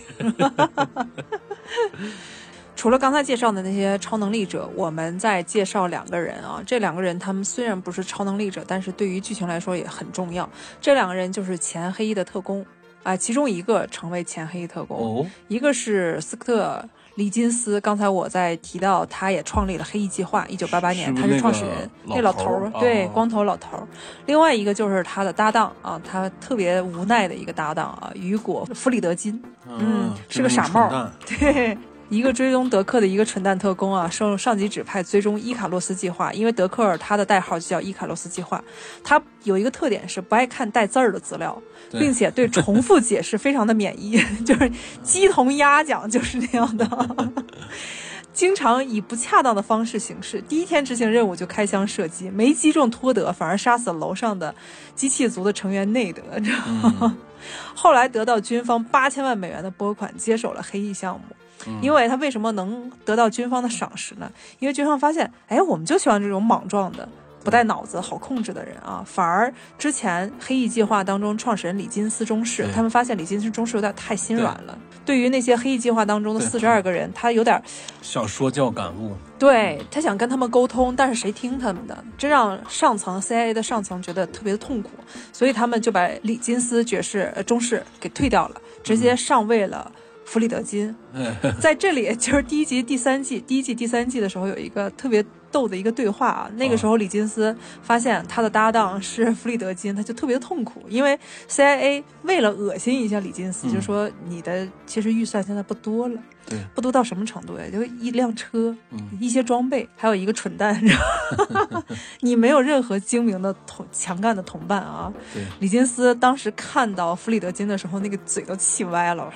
除了刚才介绍的那些超能力者，我们再介绍两个人啊。这两个人他们虽然不是超能力者，但是对于剧情来说也很重要。这两个人就是前黑衣的特工啊、其中一个成为前黑衣特工，哦，一个是斯科特·里金斯，刚才我在提到，他也创立了黑衣计划，一九八八年他是创始人，那老头儿儿，对，哦光头老头儿。另外一个就是他的搭档啊，他特别无奈的一个搭档啊，雨果·弗里德金，嗯是个傻帽儿 对。一个追踪德克的一个蠢蛋特工啊，受上级指派追踪伊卡洛斯计划，因为德克尔他的代号就叫伊卡洛斯计划。他有一个特点是不爱看带字儿的资料，并且对重复解释非常的免疫，就是鸡同鸭讲，就是那样的。经常以不恰当的方式行事，第一天执行任务就开枪射击，没击中托德，反而杀死了楼上的机器族的成员内德，你知道吗？嗯 后来得到军方八千万美元的拨款，接手了黑翼项目。嗯因为他为什么能得到军方的赏识呢？因为军方发现，哎，我们就喜欢这种莽撞的、不带脑子、好控制的人啊。反而之前黑翼计划当中创始人李金斯中士，他们发现李金斯中士有点太心软了。对于那些黑翼计划当中的对四十二个人，他有点想说教感悟，对他想跟他们沟通，但是谁听他们的？这让上层 CIA 的上层觉得特别的痛苦，所以他们就把李金斯爵士呃中士给退掉了，直接上位了弗里德金。在这里就是第一集、第三季，第一季、第三季的时候有一个特别逗的一个对话啊。那个时候李金斯发现他的搭档是 弗里德金，他就特别的痛苦，因为 CIA 为了恶心一下李金斯，嗯就说你的其实预算现在不多了。对，不多到什么程度呀？就一辆车，嗯一些装备，还有一个蠢蛋，你知道吗你没有任何精明的同强干的同伴啊！对，李金斯当时看到弗里德金的时候，那个嘴都气歪了。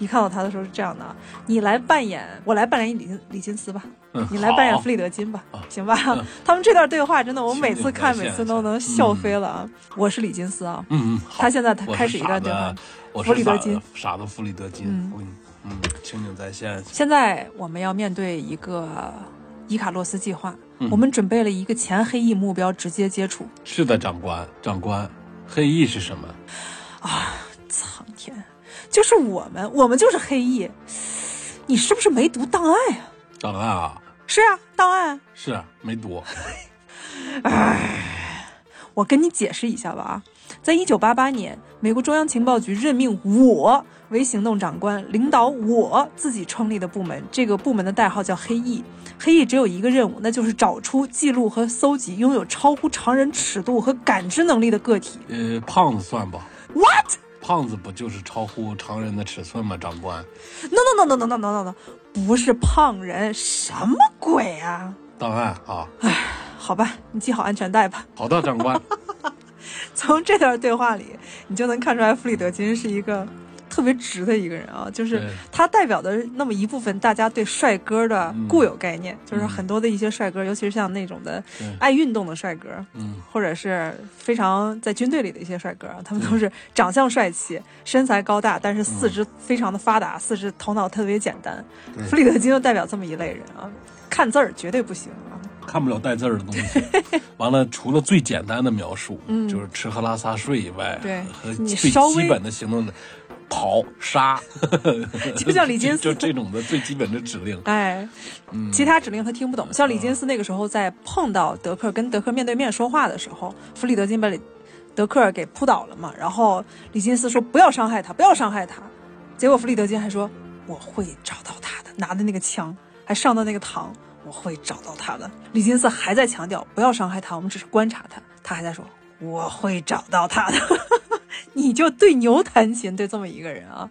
一看到他的时候是这样的啊，你来扮演，我来扮演李金李金斯吧，嗯你来扮演弗里德金吧啊，行吧？嗯 他们这段对话真的，我每次看每次都能笑飞了啊！我是李金斯啊，嗯嗯，他现在他开始一段对话弗里德金傻子，弗里德金，嗯嗯嗯，情景再现，现在我们要面对一个伊卡洛斯计划，嗯我们准备了一个前黑翼目标直接接触。是的，长官，长官，黑翼是什么？啊苍天，就是我们，我们就是黑翼。你是不是没读档案呀、档案啊，是啊，档案。是没读，我跟你解释一下吧啊，在一九八八年，美国中央情报局任命我为行动长官，领导我自己创立的部门。这个部门的代号叫黑翼。黑翼只有一个任务，那就是找出、记录和搜集拥有超乎常人尺度和感知能力的个体。呃，胖子算吧？What？胖子不就是超乎常人的尺寸吗？长官，No no no no no no no no no，不是胖人，什么鬼啊？档案啊，哎好吧，你系好安全带吧。好的，长官。从这段对话里，你就能看出来弗里德金是一个特别直的一个人啊，就是他代表的那么一部分大家对帅哥的嗯。固有概念，就是很多的一些帅哥，尤其是像那种的爱运动的帅哥，嗯，或者是非常在军队里的一些帅哥啊，他们都是长相帅气、身材高大，但是四肢非常的发达，四肢头脑特别简单。弗里德金就代表这么一类人啊，看字儿绝对不行啊。看不了带字儿的东西。完了，除了最简单的描述，嗯。就是吃喝拉撒睡以外，对和你最基本的行动的跑杀，就像李金斯 就这种的最基本的指令。哎，嗯，其他指令他听不懂。像李金斯那个时候在碰到德克跟德克面对面说话的时候，弗里德金把李德克给扑倒了嘛，然后李金斯说不要伤害他，不要伤害他。结果弗里德金还说我会找到他的，拿的那个枪还上的那个膛，我会找到他的。李金斯还在强调不要伤害他，我们只是观察他。他还在说我会找到他的。你就对牛弹琴，对这么一个人啊。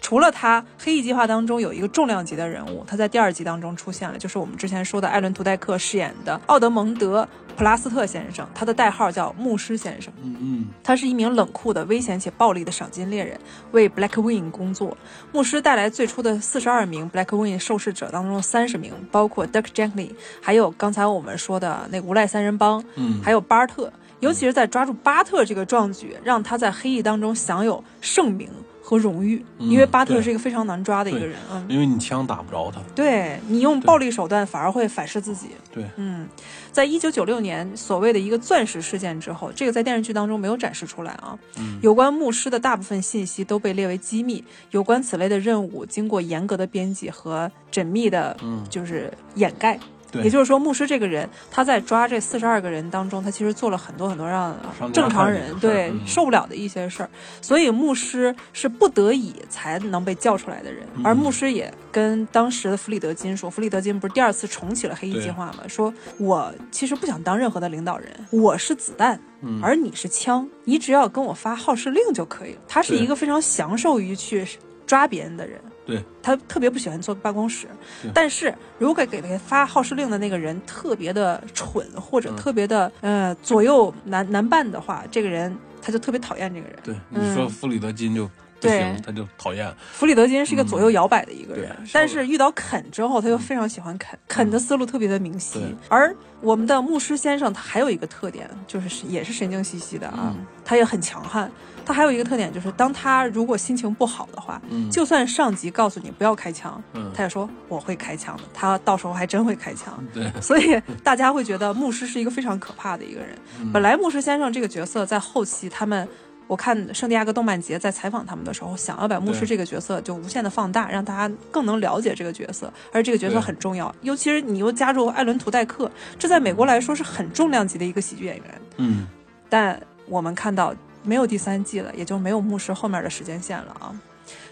除了他，黑翼计划当中有一个重量级的人物，他在第二集当中出现了，就是我们之前说的艾伦·图代克饰演的奥德蒙德·普拉斯特先生，他的代号叫牧师先生。嗯嗯，他是一名冷酷的、危险且暴力的赏金猎人，为 Black Wing 工作。牧师带来最初的四十二名 Black Wing 受试者当中的三十名，包括 Dirk Jenkins，还有刚才我们说的那无赖三人帮，嗯还有巴尔特。尤其是在抓住巴特这个壮举，让他在黑翼当中享有盛名和荣誉，嗯因为巴特是一个非常难抓的一个对人。嗯，因为你枪打不着他。对你用暴力手段反而会反噬自己。对，嗯，在一九九六年所谓的一个钻石事件之后，这个在电视剧当中没有展示出来啊。嗯有关牧师的大部分信息都被列为机密，有关此类的任务经过严格的编辑和缜密的，嗯就是掩盖。对。也就是说，牧师这个人，他在抓这四十二个人当中，他其实做了很多很多让正常人对嗯。受不了的一些事儿，所以牧师是不得已才能被叫出来的人，嗯。而牧师也跟当时的弗里德金说，弗里德金不是第二次重启了黑衣计划吗？说我其实不想当任何的领导人，我是子弹，嗯。而你是枪，你只要跟我发号施令就可以了。他是一个非常享受于去抓别人的人。对，他特别不喜欢坐办公室，但是如果给他发号施令的那个人特别的蠢或者嗯。特别的、呃左右难难办的话，这个人他就特别讨厌这个人。对，嗯。你说弗里德金就不对行，他就讨厌。弗里德金是一个左右摇摆的一个人，嗯但是遇到肯之后，他又非常喜欢肯，肯的思路特别的明晰。对而我们的牧师先生，他还有一个特点，就是也是神经兮兮的啊，嗯他也很强悍。他还有一个特点，就是当他如果心情不好的话，嗯就算上级告诉你不要开枪，嗯他也说我会开枪的，他到时候还真会开枪。对，所以大家会觉得牧师是一个非常可怕的一个人。嗯本来牧师先生这个角色在后期他们。我看圣地亚哥动漫节在采访他们的时候，想要把牧师这个角色就无限的放大，让大家更能了解这个角色，而这个角色很重要。尤其是你又加入艾伦·图代克，这在美国来说是很重量级的一个喜剧演员。嗯但我们看到没有第三季了，也就没有牧师后面的时间线了啊。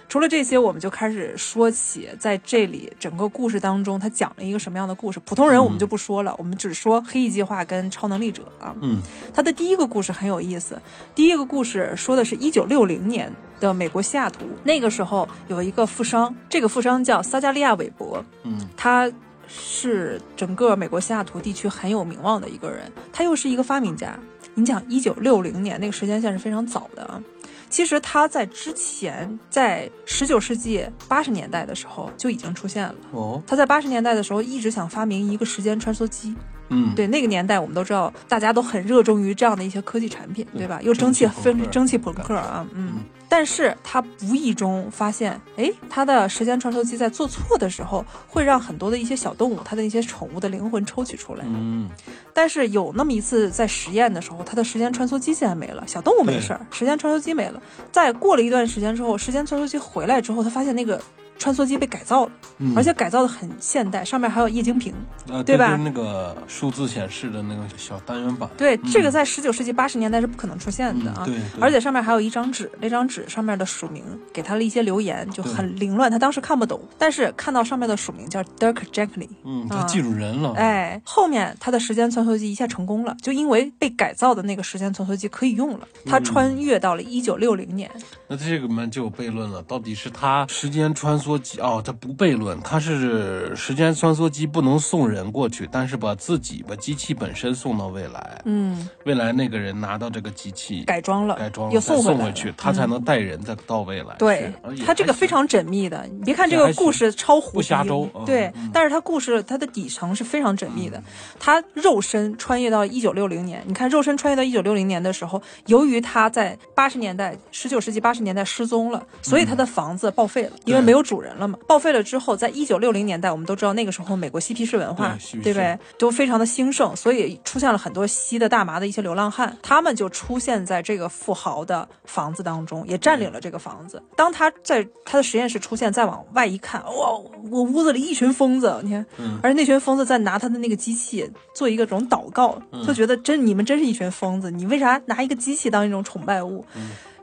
除了这些，我们就开始说起在这里整个故事当中，他讲了一个什么样的故事。普通人我们就不说了，我们只说黑翼计划跟超能力者啊。嗯他的第一个故事很有意思，第一个故事说的是一九六零年的美国西雅图，那个时候有一个富商，这个富商叫撒加利亚·韦伯，嗯他是整个美国西雅图地区很有名望的一个人，他又是一个发明家。你讲一九六零年那个时间线是非常早的啊。其实他在之前，在十九世纪八十年代的时候就已经出现了。哦他在八十年代的时候一直想发明一个时间穿梭机。嗯对，那个年代我们都知道，大家都很热衷于这样的一些科技产品，对吧？又蒸汽分蒸汽朋克啊，嗯。但是他无意中发现，哎，他的时间穿梭机在做错的时候，会让很多的一些小动物，他的一些宠物的灵魂抽取出来。嗯但是有那么一次在实验的时候，他的时间穿梭机竟然没了，小动物没事儿，时间穿梭机没了。在过了一段时间之后，时间穿梭机回来之后，他发现那个穿梭机被改造了，嗯而且改造的很现代，上面还有液晶屏。呃，对吧就是那个数字显示的那个小单元板，对，这个在十九世纪八十年代是不可能出现的啊。嗯对对而且上面还有一张纸，那张纸上面的署名给他了一些留言，就很凌乱，他当时看不懂，但是看到上面的署名叫 Dirk Gently。嗯，啊他记住人了，哎，后面他的时间穿梭机一下成功了，就因为被改造的那个时间穿梭机可以用了，嗯他穿越到了一九六零年。那这个门就有悖论了，到底是他时间穿梭机哦，他不悖论，它是时间穿梭机不能送人过去，但是把自己把机器本身送到未来，嗯，未来那个人拿到这个机器改装了，改装了又再送回去，他才嗯能带人再到未来。对是而且它这个非常缜密的，你别看这个故事超胡不瞎逼诌嗯对嗯，但是他故事它的底层是非常缜密的。他肉身穿越到一九六零年，你看肉身穿越到一九六零年的时候，由于他在八十年代、十九世纪八十年代失踪了，所以他的房子报废了，因为没有主人了嘛。报废了之后，在一九六零年代，我们都知道那个时候美国嬉皮士文化对不对？都非常的兴盛，所以出现了很多吸的大麻的一些流浪汉，他们就出现在这个富豪的房子当中，也占领了这个房子。当他在他的实验室出现，再往外一看，哇，我屋子里一群疯子，你看，嗯而且那群疯子在拿他的那个机器做一个种祷告，嗯就觉得真你们真是一群疯子，你为啥拿一个机器当一种崇拜物？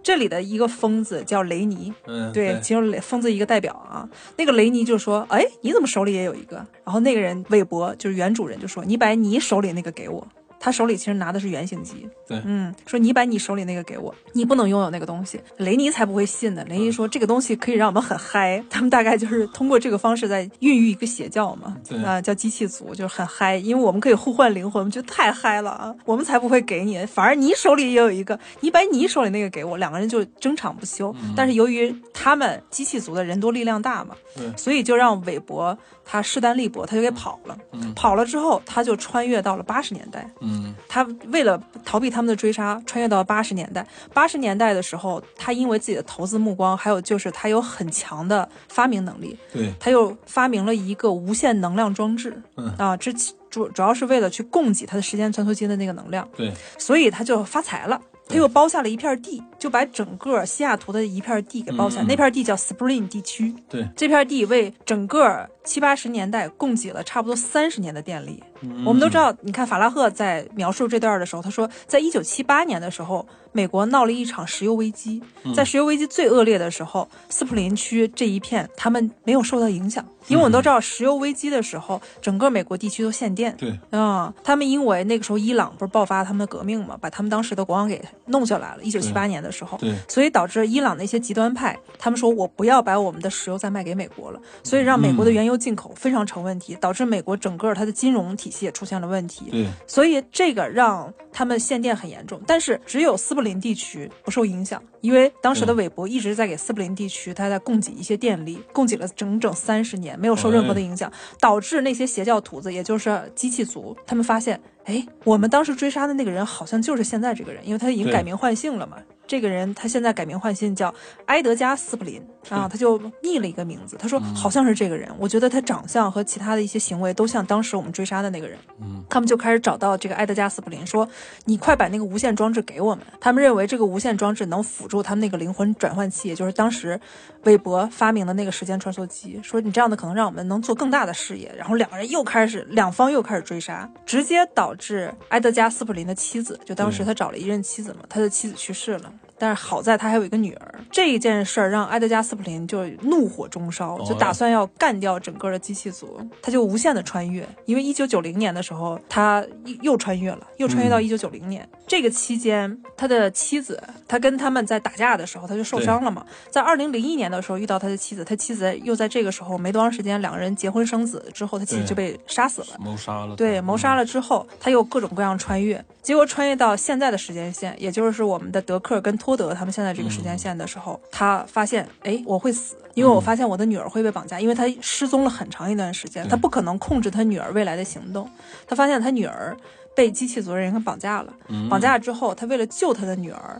这里的一个疯子叫雷尼，嗯，对，其中雷疯子一个代表啊。那个雷尼就说：“哎，你怎么手里也有一个？”然后那个人韦伯就是原主人就说：“你把你手里那个给我。”他手里其实拿的是原型机，对。嗯，说你把你手里那个给我，你不能拥有那个东西。雷尼才不会信呢。雷尼说这个东西可以让我们很嗨，他们大概就是通过这个方式在孕育一个邪教嘛，对。啊、叫机器族，就是很嗨，因为我们可以互换灵魂，我们觉得太嗨了啊，我们才不会给你，反而你手里也有一个，你把你手里那个给我，两个人就争吵不休。但是由于他们机器族的人多力量大嘛，对。所以就让韦伯他势单力薄，他就给跑了。跑了之后，他就穿越到了八十年代。嗯他为了逃避他们的追杀，穿越到八十年代。八十年代的时候，他因为自己的投资目光，还有就是他有很强的发明能力，对，他又发明了一个无限能量装置。嗯啊，这主主要是为了去供给他的时间穿梭机的那个能量，对，所以他就发财了。他又包下了一片地，就把整个西雅图的一片地给包起来嗯那片地叫 Spring 地区，对，这片地为整个七八十年代供给了差不多三十年的电力。嗯我们都知道，你看法拉赫在描述这段的时候，他说，在一九七八年的时候，美国闹了一场石油危机。嗯在石油危机最恶劣的时候，斯普林区这一片他们没有受到影响，因为我们都知道，石油危机的时候，整个美国地区都限电。对，啊、他们因为那个时候伊朗不是爆发他们的革命嘛，把他们当时的国王给弄下来了。一九七八年的时候，对，所以导致伊朗的一些极端派，他们说我不要把我们的石油再卖给美国了，所以让美国的原油进口非常成问题，导致美国整个它的金融体系也出现了问题。对，所以这个让他们限电很严重，但是只有斯普林地区不受影响，因为当时的韦伯一直在给斯普林地区，他在供给一些电力，供给了整整三十年，没有受任何的影响，导致那些邪教徒子，也就是机器族，他们发现，哎，我们当时追杀的那个人好像就是现在这个人，因为他已经改名换姓了嘛。这个人他现在改名换姓叫埃德加·斯普林啊，他就匿了一个名字。他说好像是这个人，我觉得他长相和其他的一些行为都像当时我们追杀的那个人。嗯，他们就开始找到这个埃德加·斯普林，说你快把那个无线装置给我们。他们认为这个无线装置能辅助他们那个灵魂转换器，也就是当时韦伯发明的那个时间穿梭机。说你这样的可能让我们能做更大的事业。然后两个人又开始，两方又开始追杀，直接导致埃德加·斯普林的妻子，就当时他找了一任妻子嘛，他的妻子去世了。但是好在他还有一个女儿，这一件事儿让埃德加·斯普林就怒火中烧，就打算要干掉整个的机器族，他就无限的穿越。因为一九九零年的时候，他又穿越了，又穿越到一九九零年。这个期间，他的妻子，他跟他们在打架的时候，他就受伤了嘛。在二零零一年的时候遇到他的妻子，他妻子又在这个时候没多长时间，两个人结婚生子之后，他妻子就被杀死了。谋杀了，对，谋杀了之后，他又各种各样穿越，结果穿越到现在的时间线，也就是我们的德克跟托德他们现在这个时间线的时候，他发现，哎，我会死，因为我发现我的女儿会被绑架，因为他失踪了很长一段时间，他不可能控制他女儿未来的行动，他发现他女儿被机器族的人给绑架了，嗯绑架了之后，他为了救他的女儿。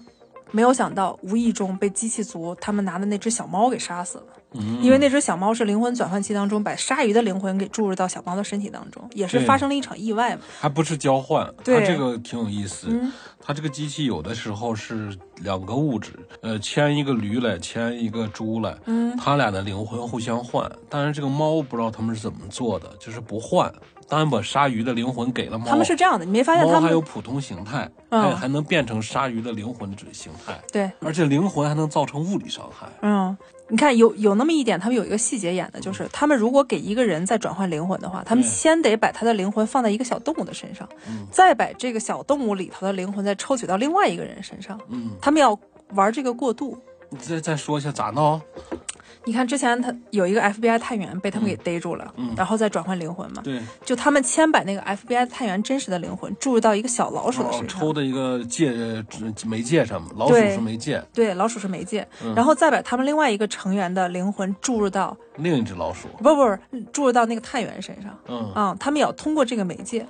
没有想到无意中被机器族他们拿的那只小猫给杀死了。嗯，因为那只小猫是灵魂转换器当中把鲨鱼的灵魂给注入到小猫的身体当中，也是发生了一场意外嘛。还不是交换，它这个挺有意思。嗯它这个机器有的时候是两个物质，呃，牵一个驴来，牵一个猪来，嗯，它俩的灵魂互相换。但是这个猫不知道他们是怎么做的，就是不换，当然把鲨鱼的灵魂给了猫。他们是这样的，你没发现他们还有普通形态，嗯还还能变成鲨鱼的灵魂的形态，对，而且灵魂还能造成物理伤害。嗯，你看有有那么一点，他们有一个细节演的，就是他们如果给一个人再转换灵魂的话，他们先得把他的灵魂放在一个小动物的身上，嗯再把这个小动物里头的灵魂再抽取到另外一个人身上，嗯，他们要玩这个过渡。你再再说一下咋闹？你看之前他有一个 FBI 探员被他们给逮住了，嗯。然后再转换灵魂嘛，对，就他们先把那个 FBI 探员真实的灵魂注入到一个小老鼠的哦身上。抽的一个介呃媒介上嘛，老鼠是媒介，对，老鼠是媒介，嗯。然后再把他们另外一个成员的灵魂注入到另一只老鼠。不不不注入到那个探员身上嗯。啊、他们也要通过这个媒介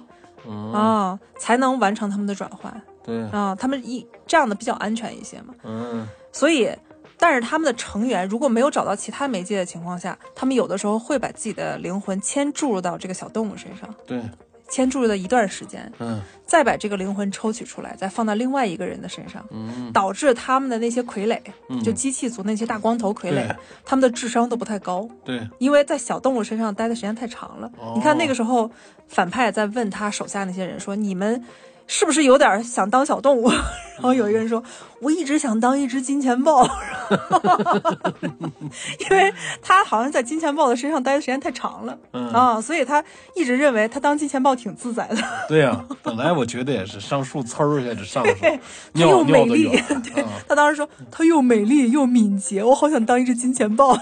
嗯，啊、才能完成他们的转换对，啊、他们一这样的比较安全一些嘛，嗯。所以。但是他们的成员如果没有找到其他媒介的情况下，他们有的时候会把自己的灵魂先注入到这个小动物身上，对，先注入了一段时间，嗯。再把这个灵魂抽取出来，再放到另外一个人的身上，嗯，导致他们的那些傀儡，嗯。就机器族那些大光头傀儡，他们的智商都不太高，对，因为在小动物身上待的时间太长了。哦。你看那个时候，反派在问他手下那些人说：“你们是不是有点想当小动物？” 然后有一个人说：“我一直想当一只金钱豹。”因为他好像在金钱豹的身上待的时间太长了、嗯啊，所以他一直认为他当金钱豹挺自在的。对呀、本来我觉得也是上树呲儿一下就上去了，它又美丽对啊他当时说他又美丽又敏捷，我好想当一只金钱豹。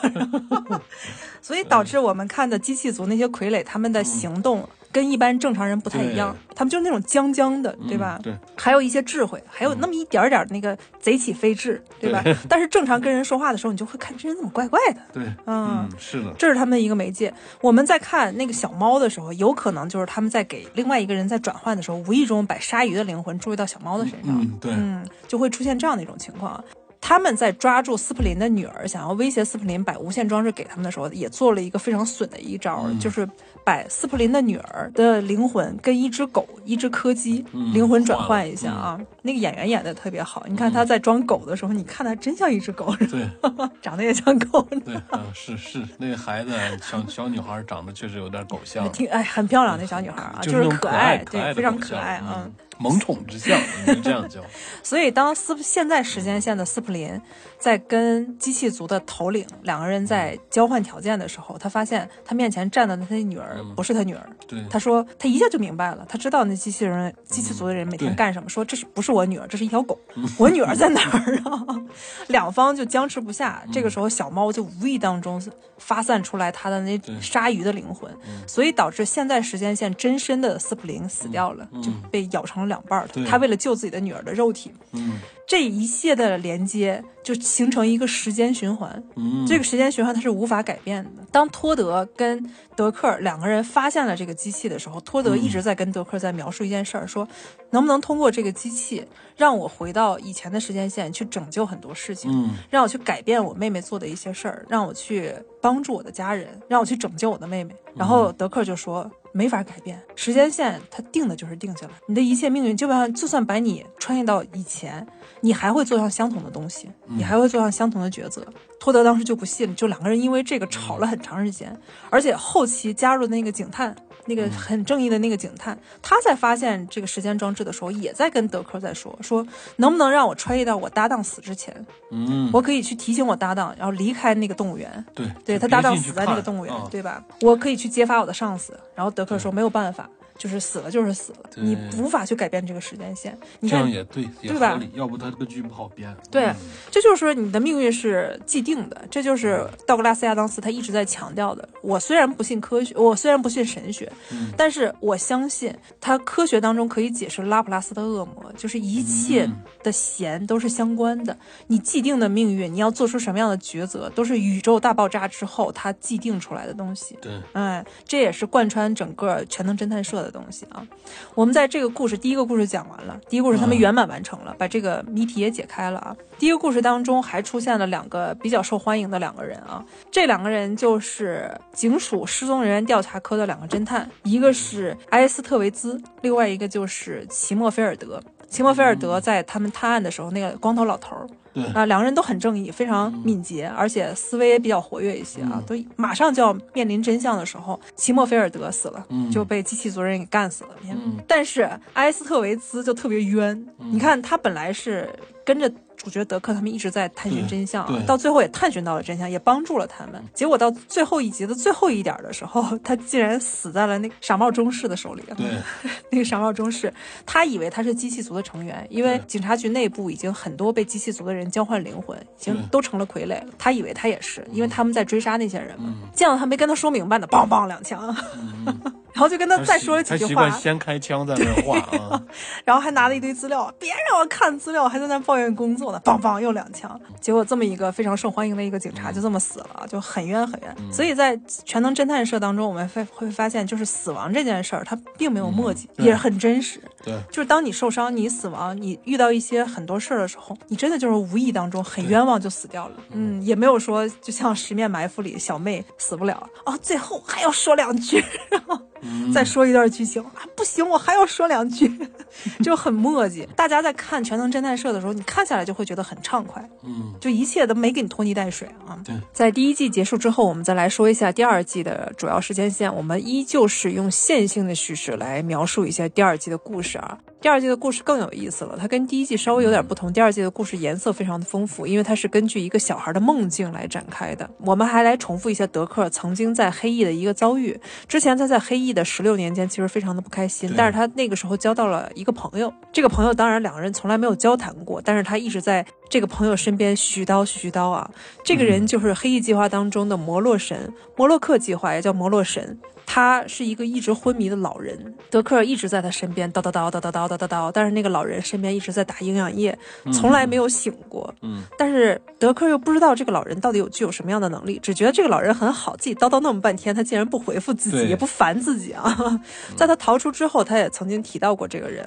所以导致我们看的机器族那些傀儡，他们的行动跟一般正常人不太一样，他们就是那种僵僵的，对吧？嗯对，还有一些智慧，还有那么一点点那个贼起飞智，对吧？但是正常跟人说话的时候，你就会看这人怎么怪怪的。对，嗯嗯，是的，这是他们的一个媒介。我们在看那个小猫的时候，有可能就是他们在给另外一个人在转换的时候，无意中把鲨鱼的灵魂注意到小猫的身上。嗯，对，嗯，就会出现这样的一种情况。他们在抓住斯普林的女儿，想要威胁斯普林把无线装置给他们的时候，也做了一个非常损的一招，嗯就是把斯普林的女儿的灵魂跟一只狗、一只柯基、嗯灵魂转换一下啊。那个演员演的特别好，你看他在装狗的时候，你看他真像一只狗，对，长得也像狗，对，嗯，是是，那个孩子小小女孩长得确实有点狗 像，挺哎很漂亮那小女孩啊，就是可爱，对，非常可爱啊。嗯，萌宠之相，这样叫，所以，当斯现在时间线的斯普林在跟机器族的头领两个人在交换条件的时候，他发现他面前站的那些女儿嗯不是他女儿。对，他说他一下就明白了，他知道那机器人、机器族的人每天干什么，说这是不是我女儿，这是一条狗，我女儿在哪儿啊？两方就僵持不下。这个时候，小猫就无意当中发散出来他的那鲨鱼的灵魂，所以导致现在时间线真身的斯普林死掉了，嗯就被咬成了两半儿。他为了救自己的女儿的肉体，嗯这一切的连接就形成一个时间循环。嗯，这个时间循环它是无法改变的。当托德跟德克两个人发现了这个机器的时候，托德一直在跟德克在描述一件事儿，说能不能通过这个机器让我回到以前的时间线去拯救很多事情，嗯让我去改变我妹妹做的一些事儿，让我去帮助我的家人，让我去拯救我的妹妹。然后德克就说。没法改变时间线，它定的就是定下来。你的一切命运，基本上就算把你穿越到以前，你还会做上相同的东西，你还会做上相同的抉择。托德当时就不信，就两个人因为这个吵了很长时间，而且后期加入的那个警探，那个很正义的那个警探，他在发现这个时间装置的时候，也在跟德克在说说能不能让我穿越到我搭档死之前，嗯，我可以去提醒我搭档，然后离开那个动物园。对对他搭档死在那个动物园，啊对吧？我可以去揭发我的上司。然后德克说没有办法，就是死了就是死了，你无法去改变这个时间线。你看这样，也对，也对吧，要不他这个剧不好编。对嗯这就是说你的命运是既定的，这就是道格拉斯亚当斯他一直在强调的。我虽然不信科学，我虽然不信神学，嗯但是我相信他科学当中可以解释拉普拉斯的恶魔，就是一切嗯的弦都是相关的。你既定的命运，你要做出什么样的抉择，都是宇宙大爆炸之后它既定出来的东西。对，哎，这也是贯穿整个全能侦探社的东西啊。我们在这个故事第一个故事讲完了，第一个故事他们嗯圆满完成了，把这个谜题也解开了啊。第一个故事当中还出现了两个比较受欢迎的两个人啊，这两个人就是警署失踪人员调查科的两个侦探，一个是埃斯特维兹，另外一个就是齐莫菲尔德。齐莫菲尔德在他们探案的时候，那个光头老头儿对。啊，两个人都很正义，非常敏捷，而且思维也比较活跃一些啊，嗯。都马上就要面临真相的时候，齐莫菲尔德死了，嗯。就被机器族人给干死了。嗯。但是埃斯特维兹就特别冤，嗯。你看他本来是跟着主角德克他们一直在探寻真相啊，到最后也探寻到了真相，也帮助了他们。结果到最后一集的最后一点的时候，他竟然死在了那个傻帽中士的手里。对，那个傻帽中士，他以为他是机器族的成员，因为警察局内部已经很多被机器族的人交换灵魂，已经都成了傀儡了。他以为他也是，因为他们在追杀那些人嘛。嗯见到他没跟他说明白呢，梆梆两枪，然后就跟他再说了几句话他习惯，先开枪再那话啊，然后还拿了一堆资料，别让我看资料，还在那抱怨工作呢，梆梆又两枪。结果这么一个非常受欢迎的一个警察就这么死了，就很冤很冤。所以在全能侦探社当中，我们会会发现，就是死亡这件事儿，它并没有墨迹，也很真实。对，就是当你受伤、你死亡、你遇到一些很多事儿的时候，你真的就是无意当中很冤枉就死掉了。嗯，也没有说就像《十面埋伏》里小妹死不了哦，最后还要说两句，然后嗯再说一段剧情啊，不行，我还要说两句，就很墨迹。大家在看《全能侦探社》的时候，你看下来就会觉得很畅快，嗯就一切都没给你拖泥带水啊。对，在第一季结束之后，我们再来说一下第二季的主要时间线。我们依旧是用线性的叙事来描述一下第二季的故事啊。第二季的故事更有意思了，它跟第一季稍微有点不同。第二季的故事颜色非常的丰富，因为它是根据一个小孩的梦境来展开的。我们还来重复一下德克曾经在黑翼的一个遭遇。之前他在黑翼的十六年间其实非常的不开心，但是他那个时候交到了一个朋友，这个朋友当然两个人从来没有交谈过，但是他一直在这个朋友身边絮絮叨絮絮叨啊。这个人就是黑翼计划当中的摩洛神，摩洛克计划也叫摩洛神。他是一个一直昏迷的老人，德克尔一直在他身边叨叨叨叨叨叨叨叨叨，但是那个老人身边一直在打营养液，从来没有醒过。嗯但是德克又不知道这个老人到底有具有什么样的能力，只觉得这个老人很好，自己叨叨那么半天，他竟然不回复自己，也不烦自己啊。在他逃出之后，他也曾经提到过这个人。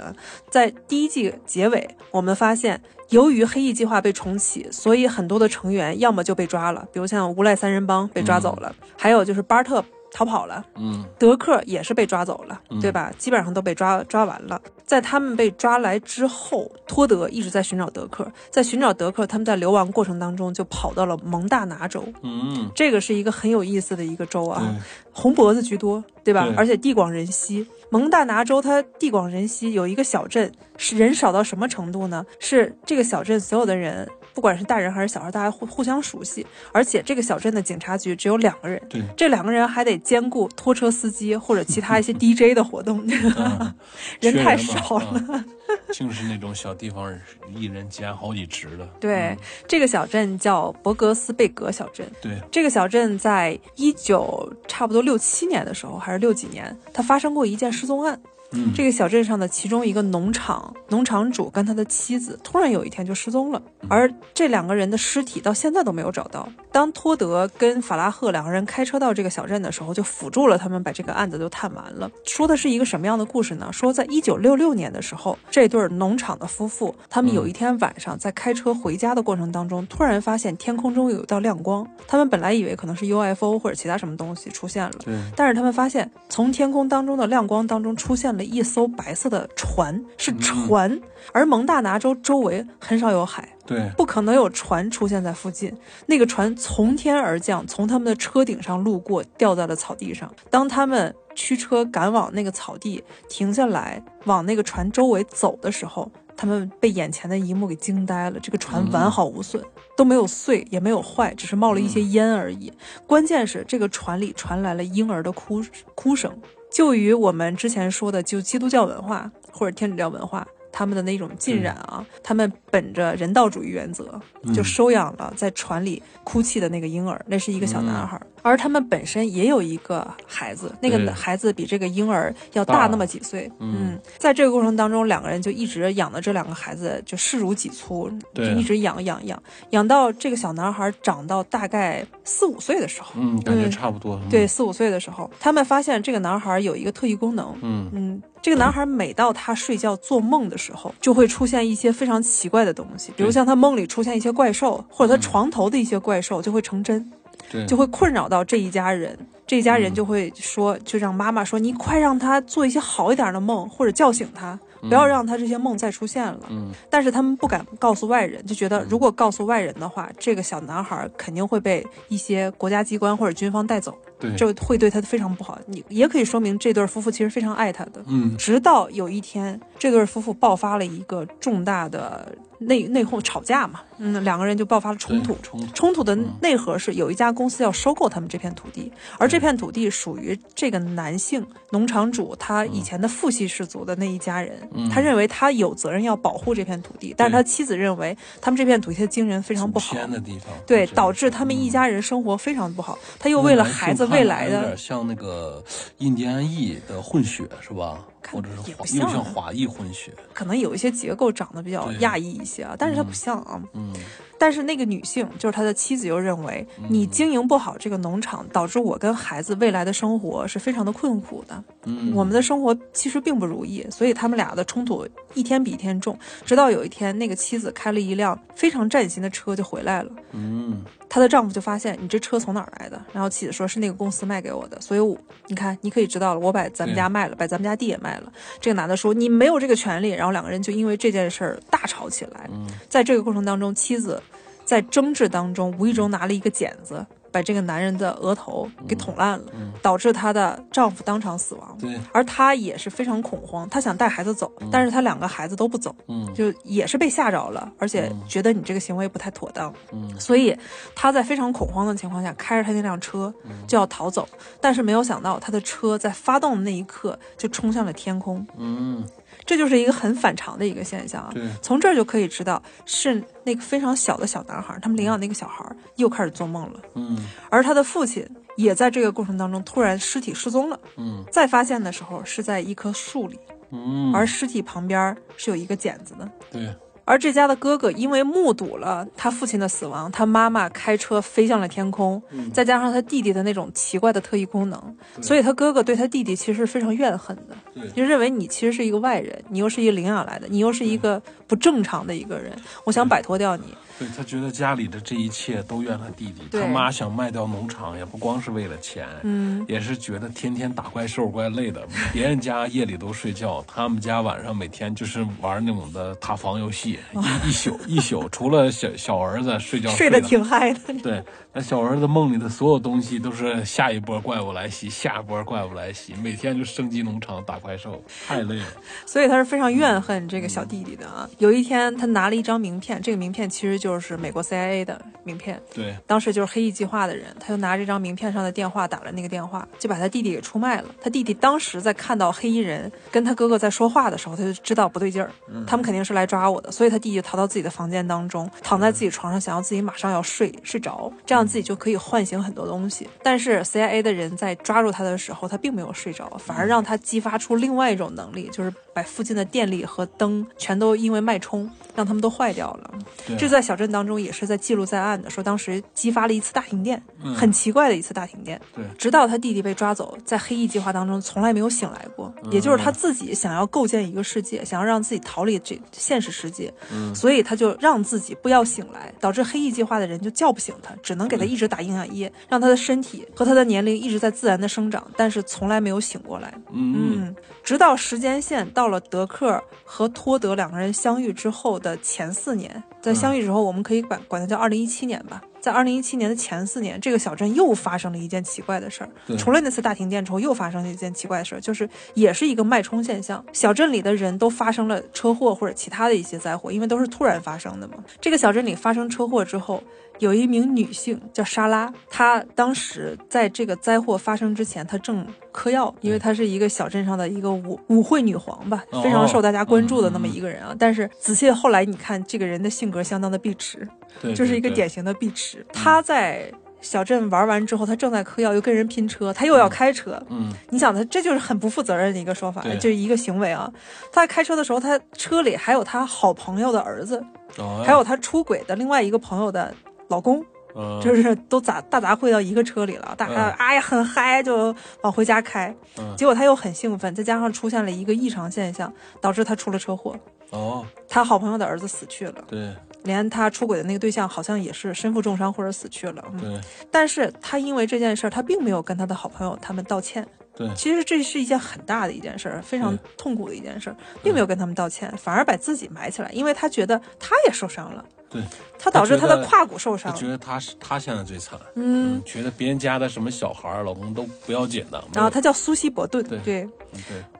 在第一季结尾，我们发现。由于黑翼计划被重启，所以很多的成员要么就被抓了，比如像无赖三人帮被抓走了，还有就是巴特逃跑了，嗯德克也是被抓走了，嗯对吧？基本上都被抓抓完了。在他们被抓来之后，托德一直在寻找德克，在寻找德克，他们在流亡过程当中就跑到了蒙大拿州，嗯，这个是一个很有意思的一个州啊，红脖子居多，对吧？对而且地广人稀。蒙大拿州它地广人稀，有一个小镇是人少到什么程度呢？是这个小镇所有的人，不管是大人还是小孩，大家互互相熟悉，而且这个小镇的警察局只有两个人，对，这两个人还得兼顾拖车司机或者其他一些 DJ 的活动，嗯 人太少了。啊净是那种小地方一人兼好几职的。对，嗯这个小镇叫博格斯贝格小镇。对，这个小镇在一九差不多六七年的时候，还是六几年，它发生过一件失踪案。嗯，这个小镇上的其中一个农场农场主跟他的妻子突然有一天就失踪了，而这两个人的尸体到现在都没有找到。当托德跟法拉赫两个人开车到这个小镇的时候，就辅助了他们把这个案子就探完了。说的是一个什么样的故事呢？说在一九六六年的时候，这对农场的夫妇，他们有一天晚上在开车回家的过程当中，突然发现天空中有一道亮光。他们本来以为可能是 UFO 或者其他什么东西出现了，对，但是他们发现，从天空当中的亮光当中出现了一艘白色的船，是船，而蒙大拿州周围很少有海，对，不可能有船出现在附近。那个船从天而降，从他们的车顶上路过，掉在了草地上。当他们驱车赶往那个草地，停下来往那个船周围走的时候，他们被眼前的一幕给惊呆了。这个船完好无损，都没有碎，也没有坏，只是冒了一些烟而已。关键是这个船里传来了婴儿的哭哭声。就与我们之前说的，就基督教文化或者天主教文化，他们的那种浸染啊，他们本着人道主义原则，就收养了在船里哭泣的那个婴儿，那是一个小男孩。而他们本身也有一个孩子，那个孩子比这个婴儿要大大那么几岁。嗯。在这个过程当中，两个人就一直养的这两个孩子就视如己出，就一直养养养，养到这个小男孩长到大概四五岁的时候。嗯，感觉嗯。差不多。嗯。对，，四五岁的时候，他们发现这个男孩有一个特异功能，嗯。嗯，这个男孩每到他睡觉做梦的时候，就会出现一些非常奇怪的东西，比如像他梦里出现一些怪兽，或者他床头的一些怪兽就会成真，对，就会困扰到这一家人。这一家人嗯就会说，就让妈妈说：“你快让他做一些好一点的梦，或者叫醒他，不要让他这些梦再出现了。嗯但是他们不敢告诉外人，就觉得如果告诉外人的话，这个小男孩肯定会被一些国家机关或者军方带走。对，就会对他非常不好。你也可以说明这对夫妇其实非常爱他的。嗯。直到有一天，这对夫妇爆发了一个重大的内内讧吵架嘛，嗯，两个人就爆发了冲突。冲突，冲突的嗯。内核是有一家公司要收购他们这片土地，而这片土地属于这个男性农场主他以前的父系氏族的那一家人，嗯。他认为他有责任要保护这片土地，但是他妻子认为他们这片土地的经人非常不好。祖，先的地方，对，导致他们一家人生活非常不好。他又为了孩子未来的有点像那个印第安裔的混血是吧？看或者是不像啊又像华裔混血，可能有一些结构长得比较对亚裔一些啊，但是它不像啊。嗯但是那个女性，就是他的妻子，又认为你经营不好这个农场，导致我跟孩子未来的生活是非常的困苦的。嗯，我们的生活其实并不如意，所以他们俩的冲突一天比一天重。直到有一天，那个妻子开了一辆非常崭新的车就回来了。嗯她的丈夫就发现你这车从哪儿来的？然后妻子说是那个公司卖给我的，所以我你看你可以知道了，我把咱们家卖了，把咱们家地也卖了。这个男的说你没有这个权利，然后两个人就因为这件事儿大吵起来。嗯在这个过程当中，妻子在争执当中无意中拿了一个剪子，把这个男人的额头给捅烂了，嗯。导致她的丈夫当场死亡。对，而她也是非常恐慌，她想带孩子走，但是她两个孩子都不走，嗯。就也是被吓着了，而且觉得你这个行为不太妥当。嗯。所以她在非常恐慌的情况下，开着他那辆车就要逃走，但是没有想到他的车在发动的那一刻就冲向了天空，嗯，这就是一个很反常的一个现象啊。对，从这儿就可以知道，是那个非常小的小男孩，他们领养那个小孩又开始做梦了，嗯而他的父亲也在这个过程当中突然尸体失踪了，嗯再发现的时候是在一棵树里，嗯，而尸体旁边是有一个剪子的。对，而这家的哥哥因为目睹了他父亲的死亡，他妈妈开车飞向了天空，嗯。再加上他弟弟的那种奇怪的特异功能，所以他哥哥对他弟弟其实是非常怨恨的，就认为你其实是一个外人，你又是一个领养来的，你又是一个不正常的一个人，我想摆脱掉你。对他觉得家里的这一切都怨他弟弟，他妈想卖掉农场也不光是为了钱，嗯，也是觉得天天打怪兽怪累的。别人家夜里都睡觉，他们家晚上每天就是玩那种的塔防游戏，一一宿一宿，除了小小儿子睡觉睡得得挺嗨的。对，那小儿子梦里的所有东西都是下一波怪物来袭，下一波怪物来袭，每天就升级农场打怪兽，太累了。所以他是非常怨恨这个小弟弟的啊。有一天，他拿了一张名片，这个名片其实就是美国 CIA 的名片，对，当时就是黑翼计划的人，他就拿这张名片上的电话打了那个电话，就把他弟弟给出卖了。他弟弟当时在看到黑衣人跟他哥哥在说话的时候，他就知道不对劲儿，他们肯定是来抓我的，所以他弟弟逃到自己的房间当中，躺在自己床上，想要自己马上要睡睡着，这样自己就可以唤醒很多东西。但是 CIA 的人在抓住他的时候，他并没有睡着，反而让他激发出另外一种能力，就是把附近的电力和灯全都因为脉冲让他们都坏掉了。对这在小镇当中也是在记录在案的，说当时激发了一次大停电，嗯。很奇怪的一次大停电。对。直到他弟弟被抓走，在黑翼计划当中从来没有醒来过，嗯。也就是他自己想要构建一个世界，想要让自己逃离这现实世界，嗯。所以他就让自己不要醒来，导致黑翼计划的人就叫不醒他，只能给他一直打营养液，让他的身体和他的年龄一直在自然的生长，但是从来没有醒过来。嗯。嗯，直到时间线到了德克和托德两个人相遇之后的前四年，在相遇之后，我们可以管管它叫二零一七年吧。在二零一七年的前四年，这个小镇又发生了一件奇怪的事儿。除了那次大停电之后，又发生了一件奇怪的事儿，就是也是一个脉冲现象。小镇里的人都发生了车祸或者其他的一些灾祸，因为都是突然发生的嘛。这个小镇里发生车祸之后，有一名女性叫莎拉，她当时在这个灾祸发生之前，她正嗑药，因为她是一个小镇上的一个舞舞会女皇吧，哦非常受大家关注的那么一个人啊。但是仔细后来你看，这个人的性格相当的碧池，对，就是一个典型的碧池。她在小镇玩完之后，他正在嗑药，又跟人拼车，他又要开车。嗯你想，他这就是很不负责任的一个说法，就是一个行为啊。他在开车的时候，他车里还有他好朋友的儿子，哦，还有他出轨的另外一个朋友的老公，嗯。就是都杂大杂烩到一个车里了。大哎呀很嗨，就往回家开。嗯。结果他又很兴奋，再加上出现了一个异常现象，导致他出了车祸。哦，他好朋友的儿子死去了，对。连他出轨的那个对象好像也是身负重伤或者死去了。嗯，对。但是他因为这件事儿，他并没有跟他的好朋友他们道歉。对，其实这是一件很大的一件事儿，非常痛苦的一件事儿，并没有跟他们道歉，反而把自己埋起来，因为他觉得他也受伤了，对，他导致他的胯骨受伤。他觉得他是他现在最惨，嗯，觉得别人家的什么小孩儿、老公都不要紧的，然后他叫苏西伯顿，对对。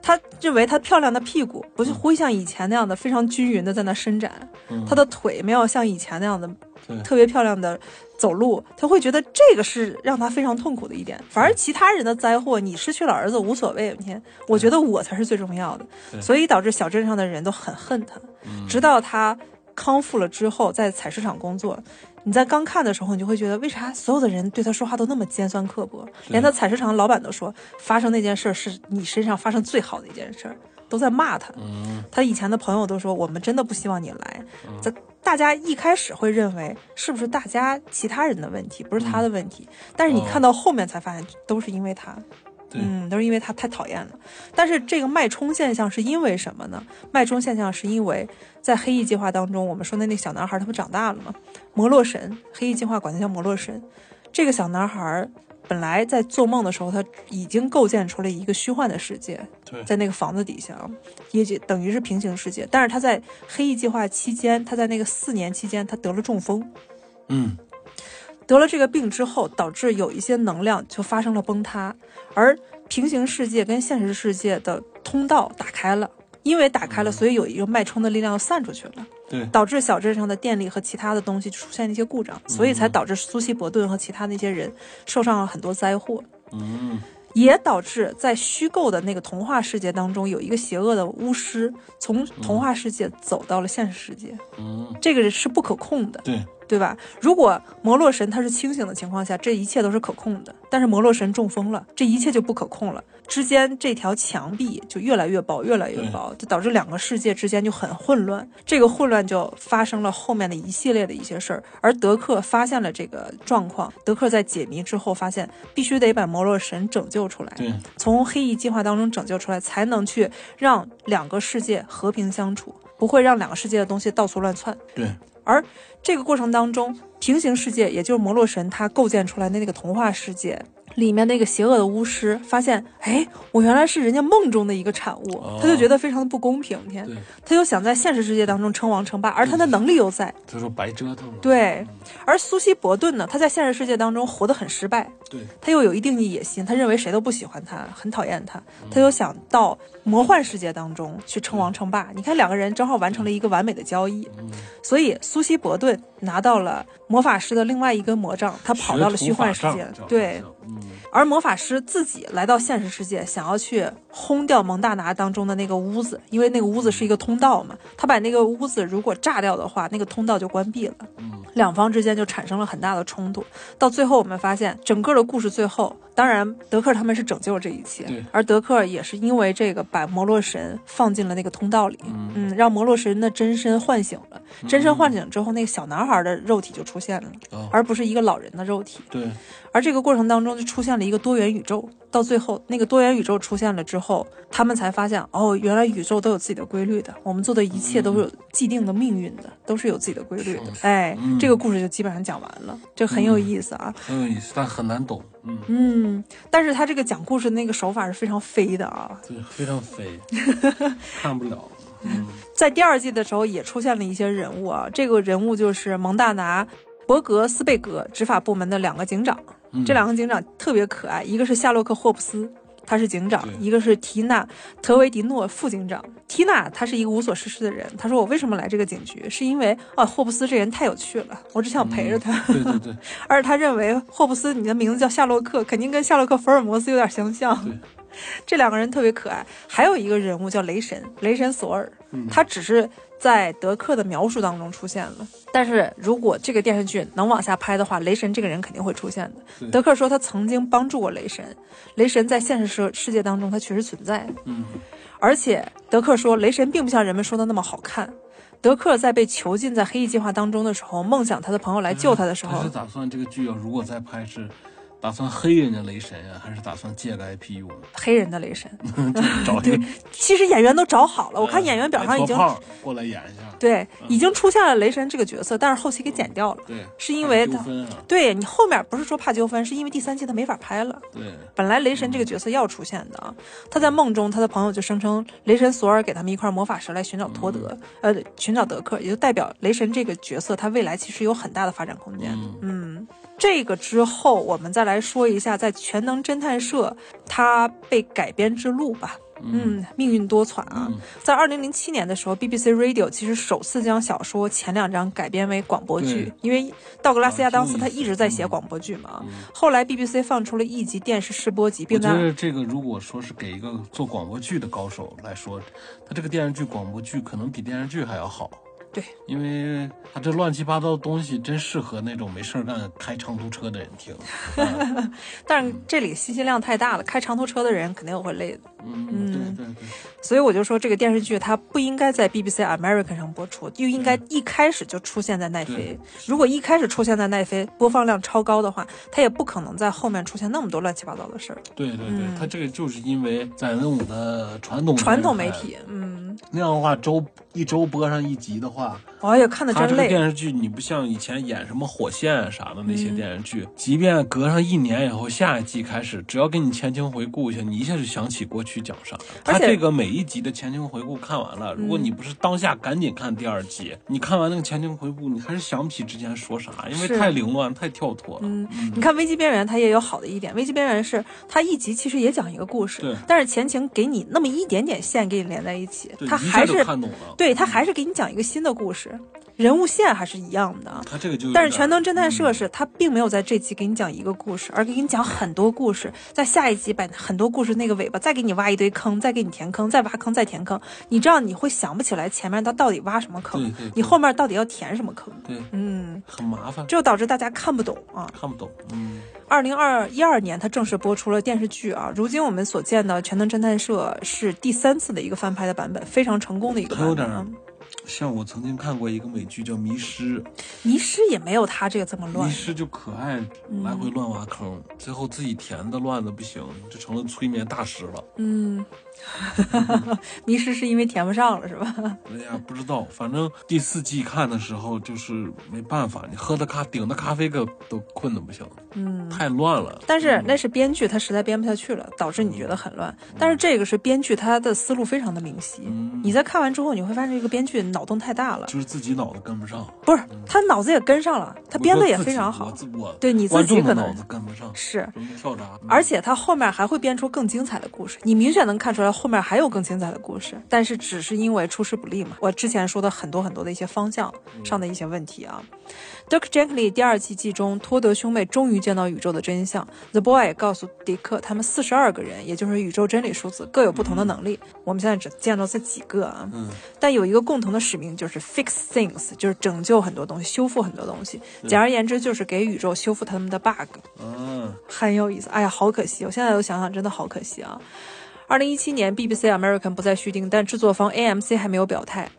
他认为他漂亮的屁股不是会像以前那样的非常均匀的在那伸展，嗯。他的腿没有像以前那样的特别漂亮的走路，他会觉得这个是让他非常痛苦的一点。反而其他人的灾祸，你失去了儿子无所谓，你看，我觉得我才是最重要的，所以导致小镇上的人都很恨他。嗯。直到他康复了之后，在采石场工作。你在刚看的时候，你就会觉得为啥所有的人对他说话都那么尖酸刻薄？连他采石场的老板都说，发生那件事是你身上发生最好的一件事儿，都在骂他。嗯他以前的朋友都说，我们真的不希望你来。这大家一开始会认为是不是大家其他人的问题，不是他的问题，但是你看到后面才发现都是因为他。对嗯，都是因为他太讨厌了。但是这个脉冲现象是因为什么呢？脉冲现象是因为在黑翼计划当中，我们说的那个小男孩他不长大了吗？摩洛神，黑翼计划管他叫摩洛神。这个小男孩本来在做梦的时候，他已经构建出了一个虚幻的世界，对在那个房子底下，也就等于是平行世界。但是他在黑翼计划期间，他在那个四年期间，他得了中风。嗯得了这个病之后，导致有一些能量就发生了崩塌，而平行世界跟现实世界的通道打开了，因为打开了，所以有一个脉冲的力量散出去了，对。导致小镇上的电力和其他的东西出现了一些故障，所以才导致苏西伯顿和其他那些人受上了很多灾祸。嗯。也导致在虚构的那个童话世界当中，有一个邪恶的巫师从童话世界走到了现实世界，嗯，这个是不可控的。对对吧？如果摩洛神他是清醒的情况下，这一切都是可控的。但是摩洛神中风了，这一切就不可控了。之间这条墙壁就越来越薄，越来越薄，就导致两个世界之间就很混乱。这个混乱就发生了后面的一系列的一些事儿。而德克发现了这个状况，德克在解谜之后发现，必须得把摩洛神拯救出来。从黑翼计划当中拯救出来，才能去让两个世界和平相处，不会让两个世界的东西到处乱窜。对而这个过程当中，平行世界，也就是摩洛神他构建出来的那个童话世界里面那个邪恶的巫师，发现，哎，我原来是人家梦中的一个产物，他就觉得非常的不公平。你看，他就想在现实世界当中称王称霸，而他的能力又在。他说白折腾了，对，而苏西伯顿呢，他在现实世界当中活得很失败，对他又有一定的野心，他认为谁都不喜欢他，很讨厌他，他又想到魔幻世界当中去称王称霸。你看，两个人正好完成了一个完美的交易，所以苏西伯顿拿到了魔法师的另外一根魔杖，他跑到了虚幻世界。对。，嗯。而魔法师自己来到现实世界，想要去轰掉蒙大拿当中的那个屋子，因为那个屋子是一个通道嘛。他把那个屋子如果炸掉的话，那个通道就关闭了。嗯两方之间就产生了很大的冲突。到最后，我们发现整个的故事最后，当然德克他们是拯救了这一切对，而德克也是因为这个把摩洛神放进了那个通道里，嗯，让摩洛神的真身唤醒了。真身唤醒之后，那个小男孩的肉体就出现了，哦而不是一个老人的肉体。对而这个过程当中就出现了一个多元宇宙，到最后那个多元宇宙出现了之后，他们才发现哦，原来宇宙都有自己的规律的，我们做的一切都是有既定的命运的，都是有自己的规律的。哎，嗯这个故事就基本上讲完了，这很有意思啊。很有意思，但很难懂，嗯，嗯，但是他这个讲故事那个手法是非常飞的啊。对，非常飞，看不了，嗯在第二季的时候也出现了一些人物啊，这个人物就是蒙大拿、伯格斯贝格执法部门的两个警长。嗯，这两个警长特别可爱，一个是夏洛克·霍布斯，他是警长；一个是缇娜·特维迪诺副警长。缇娜她是一个无所事事的人，她说我为什么来这个警局，是因为啊霍布斯这人太有趣了，我只想陪着他。对对对，而他认为霍布斯你的名字叫夏洛克，肯定跟夏洛克·福尔摩斯有点相像对。这两个人特别可爱。还有一个人物叫雷神，雷神索尔，嗯他只是在德克的描述当中出现了。但是如果这个电视剧能往下拍的话，雷神这个人肯定会出现的。德克说他曾经帮助过雷神，雷神在现实世世界当中他确实存在，嗯，而且德克说雷神并不像人们说的那么好看。德克在被囚禁在黑翼计划当中的时候，梦想他的朋友来救他的时候他是，打算这个剧要如果再拍是打算黑人家雷神呀，还是打算借个 IP 用？黑人的雷神。找一个其实演员都找好了，我看演员表上已经过来演一下。对已经出现了雷神这个角色，但是后期给剪掉了，对，是因为他对你后面不是说怕纠纷，是因为第三季他没法拍了。对，本来雷神这个角色要出现的啊，他在梦中，他的朋友就声称雷神索尔给他们一块魔法石来寻找托德，呃，寻找德克，也就代表雷神这个角色他未来其实有很大的发展空间。嗯嗯，这个之后我们再来说一下在全能侦探社它被改编之路吧。嗯，命运多舛啊！嗯在二零零七年的时候，BBC Radio 其实首次将小说前两章改编为广播剧，因为道格拉斯亚当斯他一直在写广播剧嘛。后来 BBC 放出了一集电视试播集，我并在觉得这个如果说是给一个做广播剧的高手来说，他这个电视剧广播剧可能比电视剧还要好。对，因为他这乱七八糟的东西真适合那种没事儿干开长途车的人听。嗯 但是这里信息量太大了，开长途车的人肯定会累的。嗯，对对对，所以我就说，这个电视剧它不应该在 BBC American 上播出，就应该一开始就出现在奈飞。如果一开始出现在奈飞，播放量超高的话，它也不可能在后面出现那么多乱七八糟的事儿。对对对，它这个就是因为在那种的传统嗯传统媒体，嗯，那样的话，周一周播上一集的话，哎呀，看的他这个真累。电视剧你不像以前演什么火线啊啥的那些嗯电视剧，即便隔上一年以后下一季开始，只要给你前情回顾一下，你一下就想起过去讲啥。他这个每一集的前情回顾看完了，如果你不是当下赶紧看第二集，你看完那个前情回顾，你还是想不起之前说啥，因为太凌乱太跳脱了。嗯，你看《危机边缘》，它也有好的一点，《危机边缘》是它一集其实也讲一个故事对，但是前情给你那么一点点线给你连在一起，对，它还是看懂了。对，它还是给你讲一个新的故事，人物线还是一样的。他这个就有但是全能侦探社嗯是，它并没有在这集给你讲一个故事，而给你讲很多故事，在下一集把很多故事那个尾巴再给你挖一堆坑，再给你填坑，再挖坑，再填坑，你这样你会想不起来前面他到底挖什么坑，对对对你后面到底要填什么坑，对，嗯，很麻烦，这就导致大家看不懂啊。看不懂。嗯，二零二一二年，他正式播出了电视剧啊。如今我们所见的《全能侦探社》是第三次的一个翻拍的版本，非常成功的一个它有点版本啊。像我曾经看过一个美剧叫《迷失》，迷失也没有他这个这么乱迷，失就可爱来回乱挖坑，最后自己填的乱的不行，就成了催眠大师了。嗯，迷失是因为填不上了是吧？哎呀，不知道，反正第四季看的时候就是没办法，你喝的咖顶的咖啡个都困的不行，嗯。太乱了。但是那是编剧，他实在编不下去了，导致你觉得很乱。但是这个是编剧，他的思路非常的明晰。嗯你在看完之后，你会发现这个编剧脑洞太大了。就是自己脑子跟不上，不是，他脑子也跟上了，他编的也非常我好。自我对你自己可能脑子跟不上，是，跳闸。而且他后面还会编出更精彩的故事，你明显能看出来后面还有更精彩的故事，但是只是因为出师不利嘛。我之前说的很多很多的一些方向上的一些问题啊。Dirk Gently 第二季季中，托德兄妹终于见到宇宙的真相。The Boy 告诉迪克，他们四十二个人，也就是宇宙真理数字，各有不同的能力。我们现在只见到这几个啊，嗯但有一个共同的使命，就是 fix things，就是拯救很多东西，修复很多东西。简而言之，就是给宇宙修复他们的 bug。嗯，很有意思。哎呀，好可惜，我现在都想想，真的好可惜啊。二零一七年，BBC American 不再续订，但制作方 AMC 还没有表态。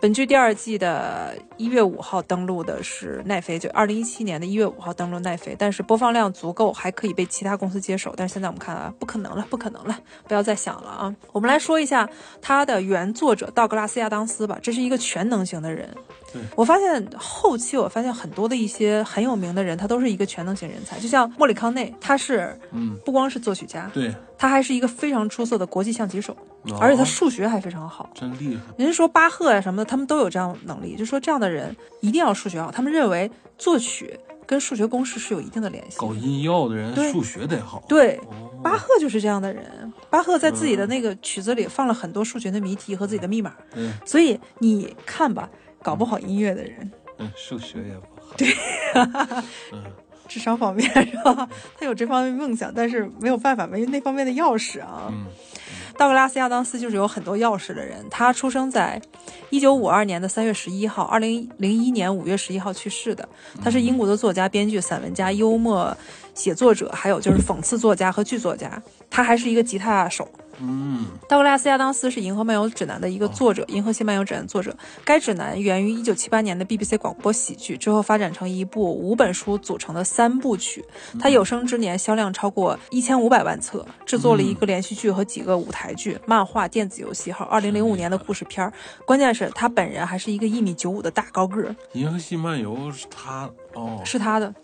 本剧第二季的一月五号登陆的是奈飞，就二零一七年的一月五号登陆奈飞，但是播放量足够，还可以被其他公司接手。但是现在我们看啊，不可能了，不可能了，不要再想了啊！我们来说一下它的原作者道格拉斯亚当斯吧，这是一个全能型的人。对我发现后期我发现很多的一些很有名的人，他都是一个全能型人才，就像莫里康内，他是嗯，不光是作曲家，对，他还是一个非常出色的国际象棋手，哦而且他数学还非常好。真厉害。人家说巴赫呀、什么的，他们都有这样的能力，就说这样的人一定要数学好。他们认为作曲跟数学公式是有一定的联系。搞音药的人数学得好。对，哦，巴赫就是这样的人。巴赫在自己的那个曲子里放了很多数学的谜题和自己的密码，嗯，所以你看吧，搞不好音乐的人嗯，数学也不好。对，嗯，智商方面是吧？他有这方面梦想，但是没有办法，没有那方面的钥匙啊。嗯道格拉斯·亚当斯就是有很多钥匙的人。他出生在一九五二年的三月十一号，二零零一年五月十一号去世的。他是英国的作家、编剧、散文家、幽默写作者，还有就是讽刺作家和剧作家。他还是一个吉他手。嗯，道格拉斯·亚当斯是《银河漫游指南》的一个作者，《银河系漫游指南》作者。该指南源于1978年的 BBC 广播喜剧，之后发展成一部五本书组成的三部曲。他有生之年销量超过1500万册，制作了一个连续剧和几个舞台剧、漫画、电子游戏，还有2005年的故事片。关键是，他本人还是一个一米九五的大高个儿。银河系漫游是他哦，是他的。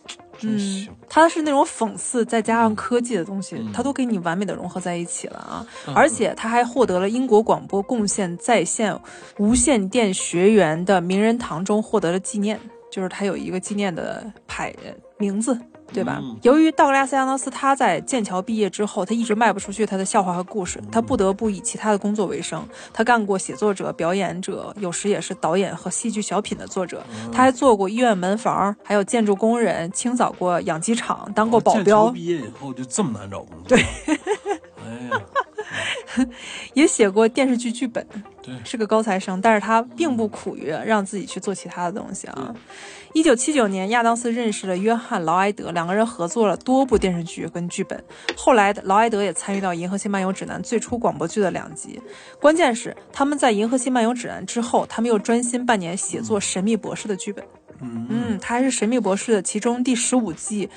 真行。他是那种讽刺再加上科技的东西，它都给你完美的融合在一起了啊！而且他还获得了英国广播贡献在线无线电学员的名人堂中获得了纪念，就是他有一个纪念的牌名字。对吧？由于道格拉斯·亚当斯他在剑桥毕业之后，他一直卖不出去他的笑话和故事，他不得不以其他的工作为生。他干过写作者、表演者，有时也是导演和戏剧小品的作者。他还做过医院门房，还有建筑工人，清扫过养鸡场，当过保镖。毕业以后就这么难找工作？对。哎呀。也写过电视剧剧本，对，是个高材生，但是他并不苦于让自己去做其他的东西啊。一九七九年，亚当斯认识了约翰劳埃德，两个人合作了多部电视剧跟剧本。后来，劳埃德也参与到《银河系漫游指南》最初广播剧的两集。关键是，他们在《银河系漫游指南》之后，他们又专心半年写作《神秘博士》的剧本。嗯，他还是《神秘博士》的其中第十五季。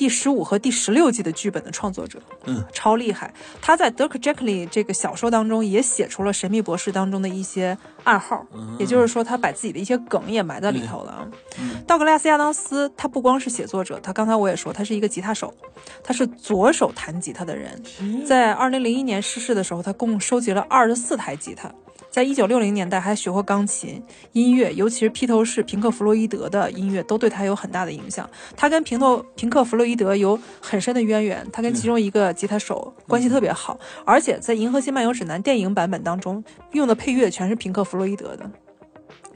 第十五和第十六季的剧本的创作者，嗯，超厉害。他在《Dirk Gently》这个小说当中也写出了《神秘博士》当中的一些暗号，也就是说，他把自己的一些梗也埋在里头了。道格拉斯·亚当斯，他不光是写作者，他刚才我也说，他是一个吉他手，他是左手弹吉他的人。在二零零一年逝世的时候，他共收集了二十四台吉他。在一九六零年代，还学过钢琴、音乐，尤其是披头士、平克·弗洛伊德的音乐，都对他有很大的影响。他跟平头、平克·弗洛伊德有很深的渊源，他跟其中一个吉他手关系特别好。而且在《银河系漫游指南》电影版本当中，用的配乐全是平克·弗洛伊德的。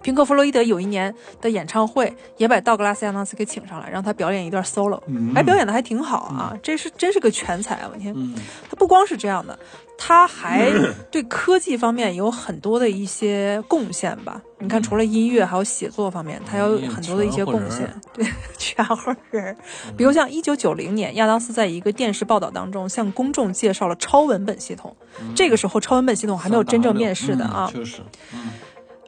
平克·弗洛伊德有一年的演唱会，也把道格拉斯·亚当斯给请上来，让他表演一段 solo，还表演的还挺好啊！这是真是个全才啊！我天，他不光是这样的，他还对科技方面有很多的一些贡献吧？你看，除了音乐，还有写作方面，他有很多的一些贡献。对，全活人。比如像一九九零年，亚当斯在一个电视报道当中向公众介绍了超文本系统。这个时候，超文本系统还没有真正面世的啊。确实，嗯。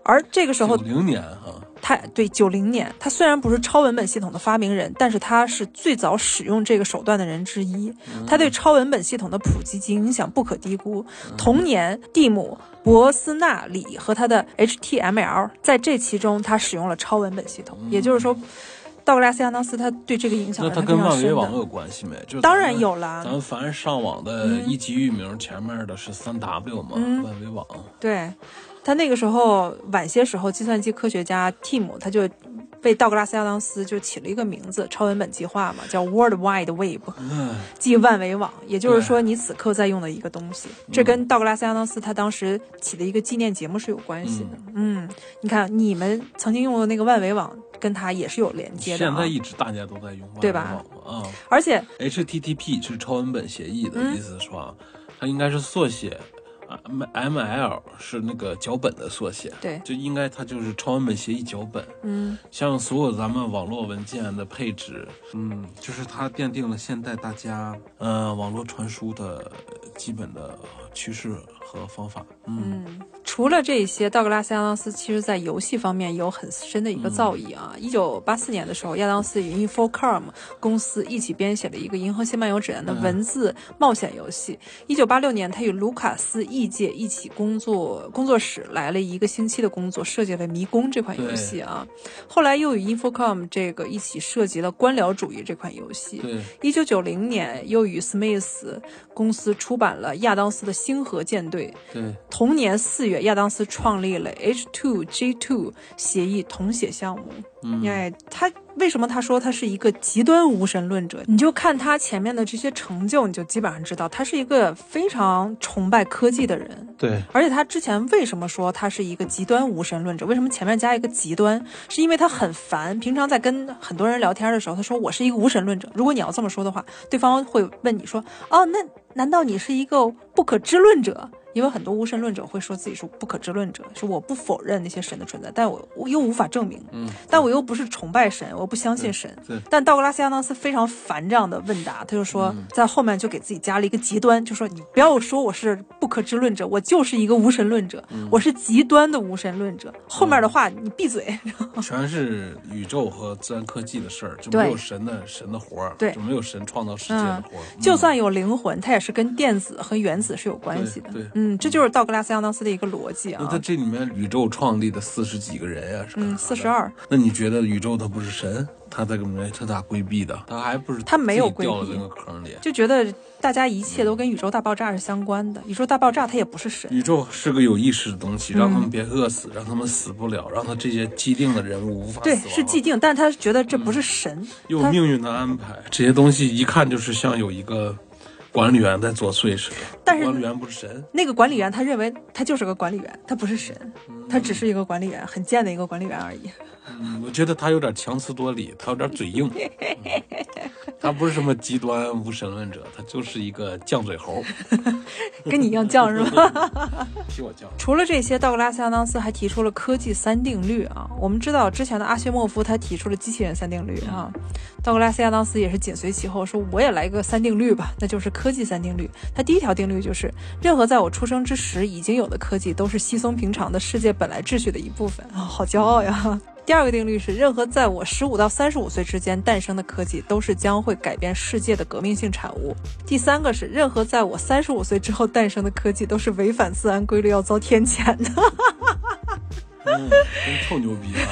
而这个时候，九零年哈，他对九零年，他虽然不是超文本系统的发明人，但是他是最早使用这个手段的人之一。他对超文本系统的普及及影响不可低估。同年，蒂姆·博斯纳里和他的 HTML 在这其中，他使用了超文本系统。也就是说，道格拉斯·亚当斯他对这个影响那他跟万维网有关系没？就当然有了。咱凡是上网的一级域名前面的是三 W 嘛？万维网。对。他那个时候晚些时候，计算机科学家 Tim 他就被道格拉斯亚当斯就起了一个名字，超文本计划嘛，叫 World Wide Web，即万维网。也就是说，你此刻在用的一个东西，这跟道格拉斯亚当斯他当时起的一个纪念节目是有关系的。嗯，你看你们曾经用的那个万维网，跟他也是有连接的。现在一直大家都在用对吧网啊，而且 HTTP 是超文本协议的意思是吧？它应该是缩写。M M L 是那个脚本的缩写，对，就应该它就是超文本协议脚本。嗯，像所有咱们网络文件的配置，嗯，就是它奠定了现代大家呃网络传输的基本的趋势。和方法，嗯，除了这些，道格拉斯亚当斯其实在游戏方面有很深的一个造诣啊。一九八四年的时候，亚当斯与 Infocom 公司一起编写了一个《银河系漫游指南》的文字冒险游戏。一九八六年，他与卢卡斯异界一起工作，工作室来了一个星期的工作，设计了《迷宫》这款游戏啊。后来又与 Infocom 这个一起设计了《官僚主义》这款游戏。对，一九九零年又与 Smith 公司出版了亚当斯的星河舰队。对，同年四月，亚当斯创立了 H2G2 协议同写项目。嗯哎，他为什么他说他是一个极端无神论者？你就看他前面的这些成就，你就基本上知道他是一个非常崇拜科技的人。对，而且他之前为什么说他是一个极端无神论者？为什么前面加一个极端？是因为他很烦，平常在跟很多人聊天的时候，他说我是一个无神论者。如果你要这么说的话，对方会问你说：“哦，那难道你是一个不可知论者？”因为很多无神论者会说自己是不可知论者，是我不否认那些神的存在，但我我又无法证明，嗯，但我又不是崇拜神，我不相信神。对，但道格拉斯亚当斯非常烦这样的问答，他就说在后面就给自己加了一个极端，就说你不要说我是不可知论者，我就是一个无神论者，我是极端的无神论者。后面的话你闭嘴。全是宇宙和自然科技的事儿，就没有神的神的活儿，对就没有神创造世界的活儿。嗯就算有灵魂，它也是跟电子和原子是有关系的。对对嗯，这就是道格拉斯亚当斯的一个逻辑啊。那他这里面宇宙创立的四十几个人呀、嗯，四十。二。那你觉得宇宙它不是神？他在里面他咋规避的？他还不是他没有掉了规避那个坑里。就觉得大家一切都跟宇宙大爆炸是相关的。宇宙大爆炸它也不是神，宇宙是个有意识的东西，让嗯他们别饿死，让他们死不了，让他这些既定的人物无法对死，亡是既定，但是他觉得这不是神，他有命运的安排，这些东西一看就是像有一个管理员在作祟似的。但是管理员不是神，那个管理员他认为他就是个管理员，他不是神，他只是一个管理员，很贱的一个管理员而已。嗯，我觉得他有点强词夺理，他有点嘴硬。嗯他不是什么极端无神论者，他就是一个犟嘴猴，跟你一样犟是吧？替我犟。除了这些，道格拉斯亚当斯还提出了科技三定律啊。我们知道之前的阿西莫夫他提出了机器人三定律啊，道格拉斯亚当斯也是紧随其后说我也来个三定律吧，那就是科技三定律。他第一条定律就是任何在我出生之时已经有的科技都是稀松平常的世界本来秩序的一部分啊，好骄傲呀。第二个定律是，任何在我十五到三十五岁之间诞生的科技，都是将会改变世界的革命性产物。第三个是，任何在我三十五岁之后诞生的科技，都是违反自然规律要遭天谴的。哈哈哈哈哈，真臭牛逼啊！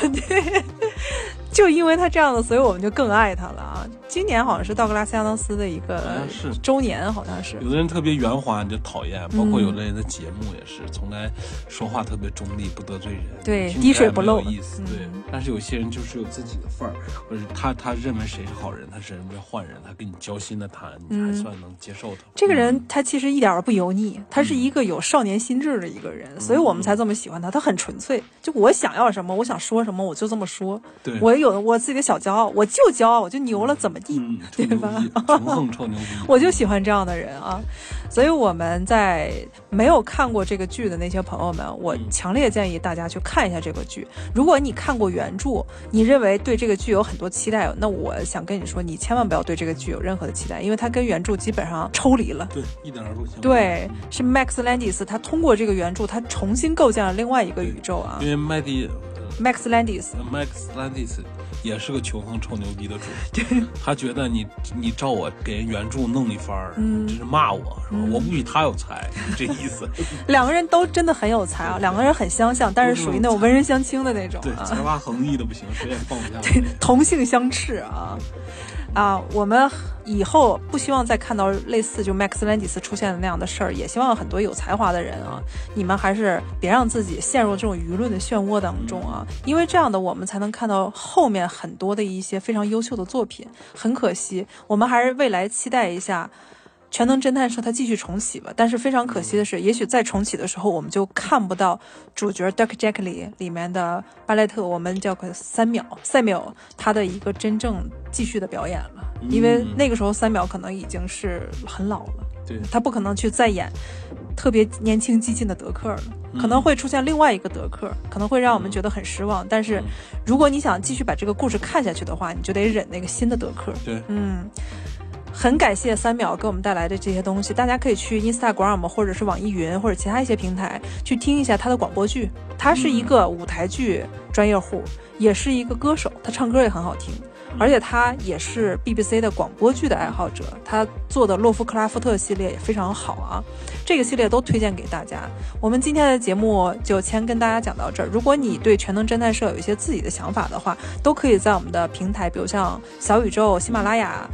就因为他这样的，所以我们就更爱他了啊！今年好像是道格拉斯亚当斯的一个是周年，好像是。有的人特别圆滑，你就讨厌；包括有的人的节目也是，从来说话特别中立，不得罪人，对滴水不漏有意思。嗯对，但是有些人就是有自己的范儿，或者他他认为谁是好人，他是人为坏人，他跟你交心的谈，你还算能接受他。这个人他其实一点儿都不油腻，他是一个有少年心智的一个人，所以我们才这么喜欢他。他很纯粹，就我想要什么，我想说什么，我就这么说。对，我有我自己的小骄傲，我就骄傲，我就牛了，怎么地？嗯，对吧 横臭牛逼。我就喜欢这样的人啊，所以我们在没有看过这个剧的那些朋友们，我强烈建议大家去看一下这个剧。如果你看过原著，你认为对这个剧有很多期待，那我想跟你说，你千万不要对这个剧有任何的期待，因为它跟原著基本上抽离了。对，一点儿都不像。对，是 Max Landis，他通过这个原著，他重新构建了另外一个宇宙啊因。为麦迪。Max Landis，呃 Max Landis 也是个穷横臭牛逼的主，他觉得你你照我给人原著弄一番儿，嗯这是骂我是吧？我不比他有才，这意思。两个人都真的很有才啊，两个人很相像，但是属于那种文人相轻的那种对，啊。才华横溢的不行，谁也放不下对。同性相斥啊啊！我们以后不希望再看到类似就 Max Landis 出现的那样的事儿，也希望很多有才华的人啊，你们还是别让自己陷入这种舆论的漩涡当中啊，因为这样的我们才能看到后面很多的一些非常优秀的作品。很可惜，我们还是未来期待一下。全能侦探社它继续重启吧，但是非常可惜的是，也许在重启的时候，我们就看不到主角 Dirk j a c k l y 里面的巴莱特，我们叫个三秒赛秒他的一个真正继续的表演了，因为那个时候三秒可能已经是很老了，对，他不可能去再演特别年轻激进的德克了，可能会出现另外一个德克，可能会让我们觉得很失望。但是如果你想继续把这个故事看下去的话，你就得忍那个新的德克。对，嗯。很感谢三秒给我们带来的这些东西，大家可以去 Instagram 或者是网易云或者其他一些平台去听一下他的广播剧。他是一个舞台剧专业户，也是一个歌手，他唱歌也很好听，而且他也是 BBC 的广播剧的爱好者。他做的洛夫克拉夫特系列也非常好啊，这个系列都推荐给大家。我们今天的节目就先跟大家讲到这儿。如果你对全能侦探社有一些自己的想法的话，都可以在我们的平台，比如像小宇宙、喜马拉雅。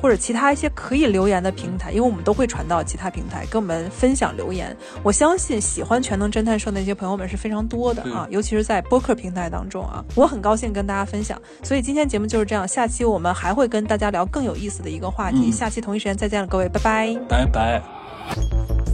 或者其他一些可以留言的平台，因为我们都会传到其他平台跟我们分享留言。我相信喜欢全能侦探社那些朋友们是非常多的啊，尤其是在播客平台当中啊，我很高兴跟大家分享。所以今天节目就是这样，下期我们还会跟大家聊更有意思的一个话题。嗯下期同一时间再见了，各位，拜拜。拜拜。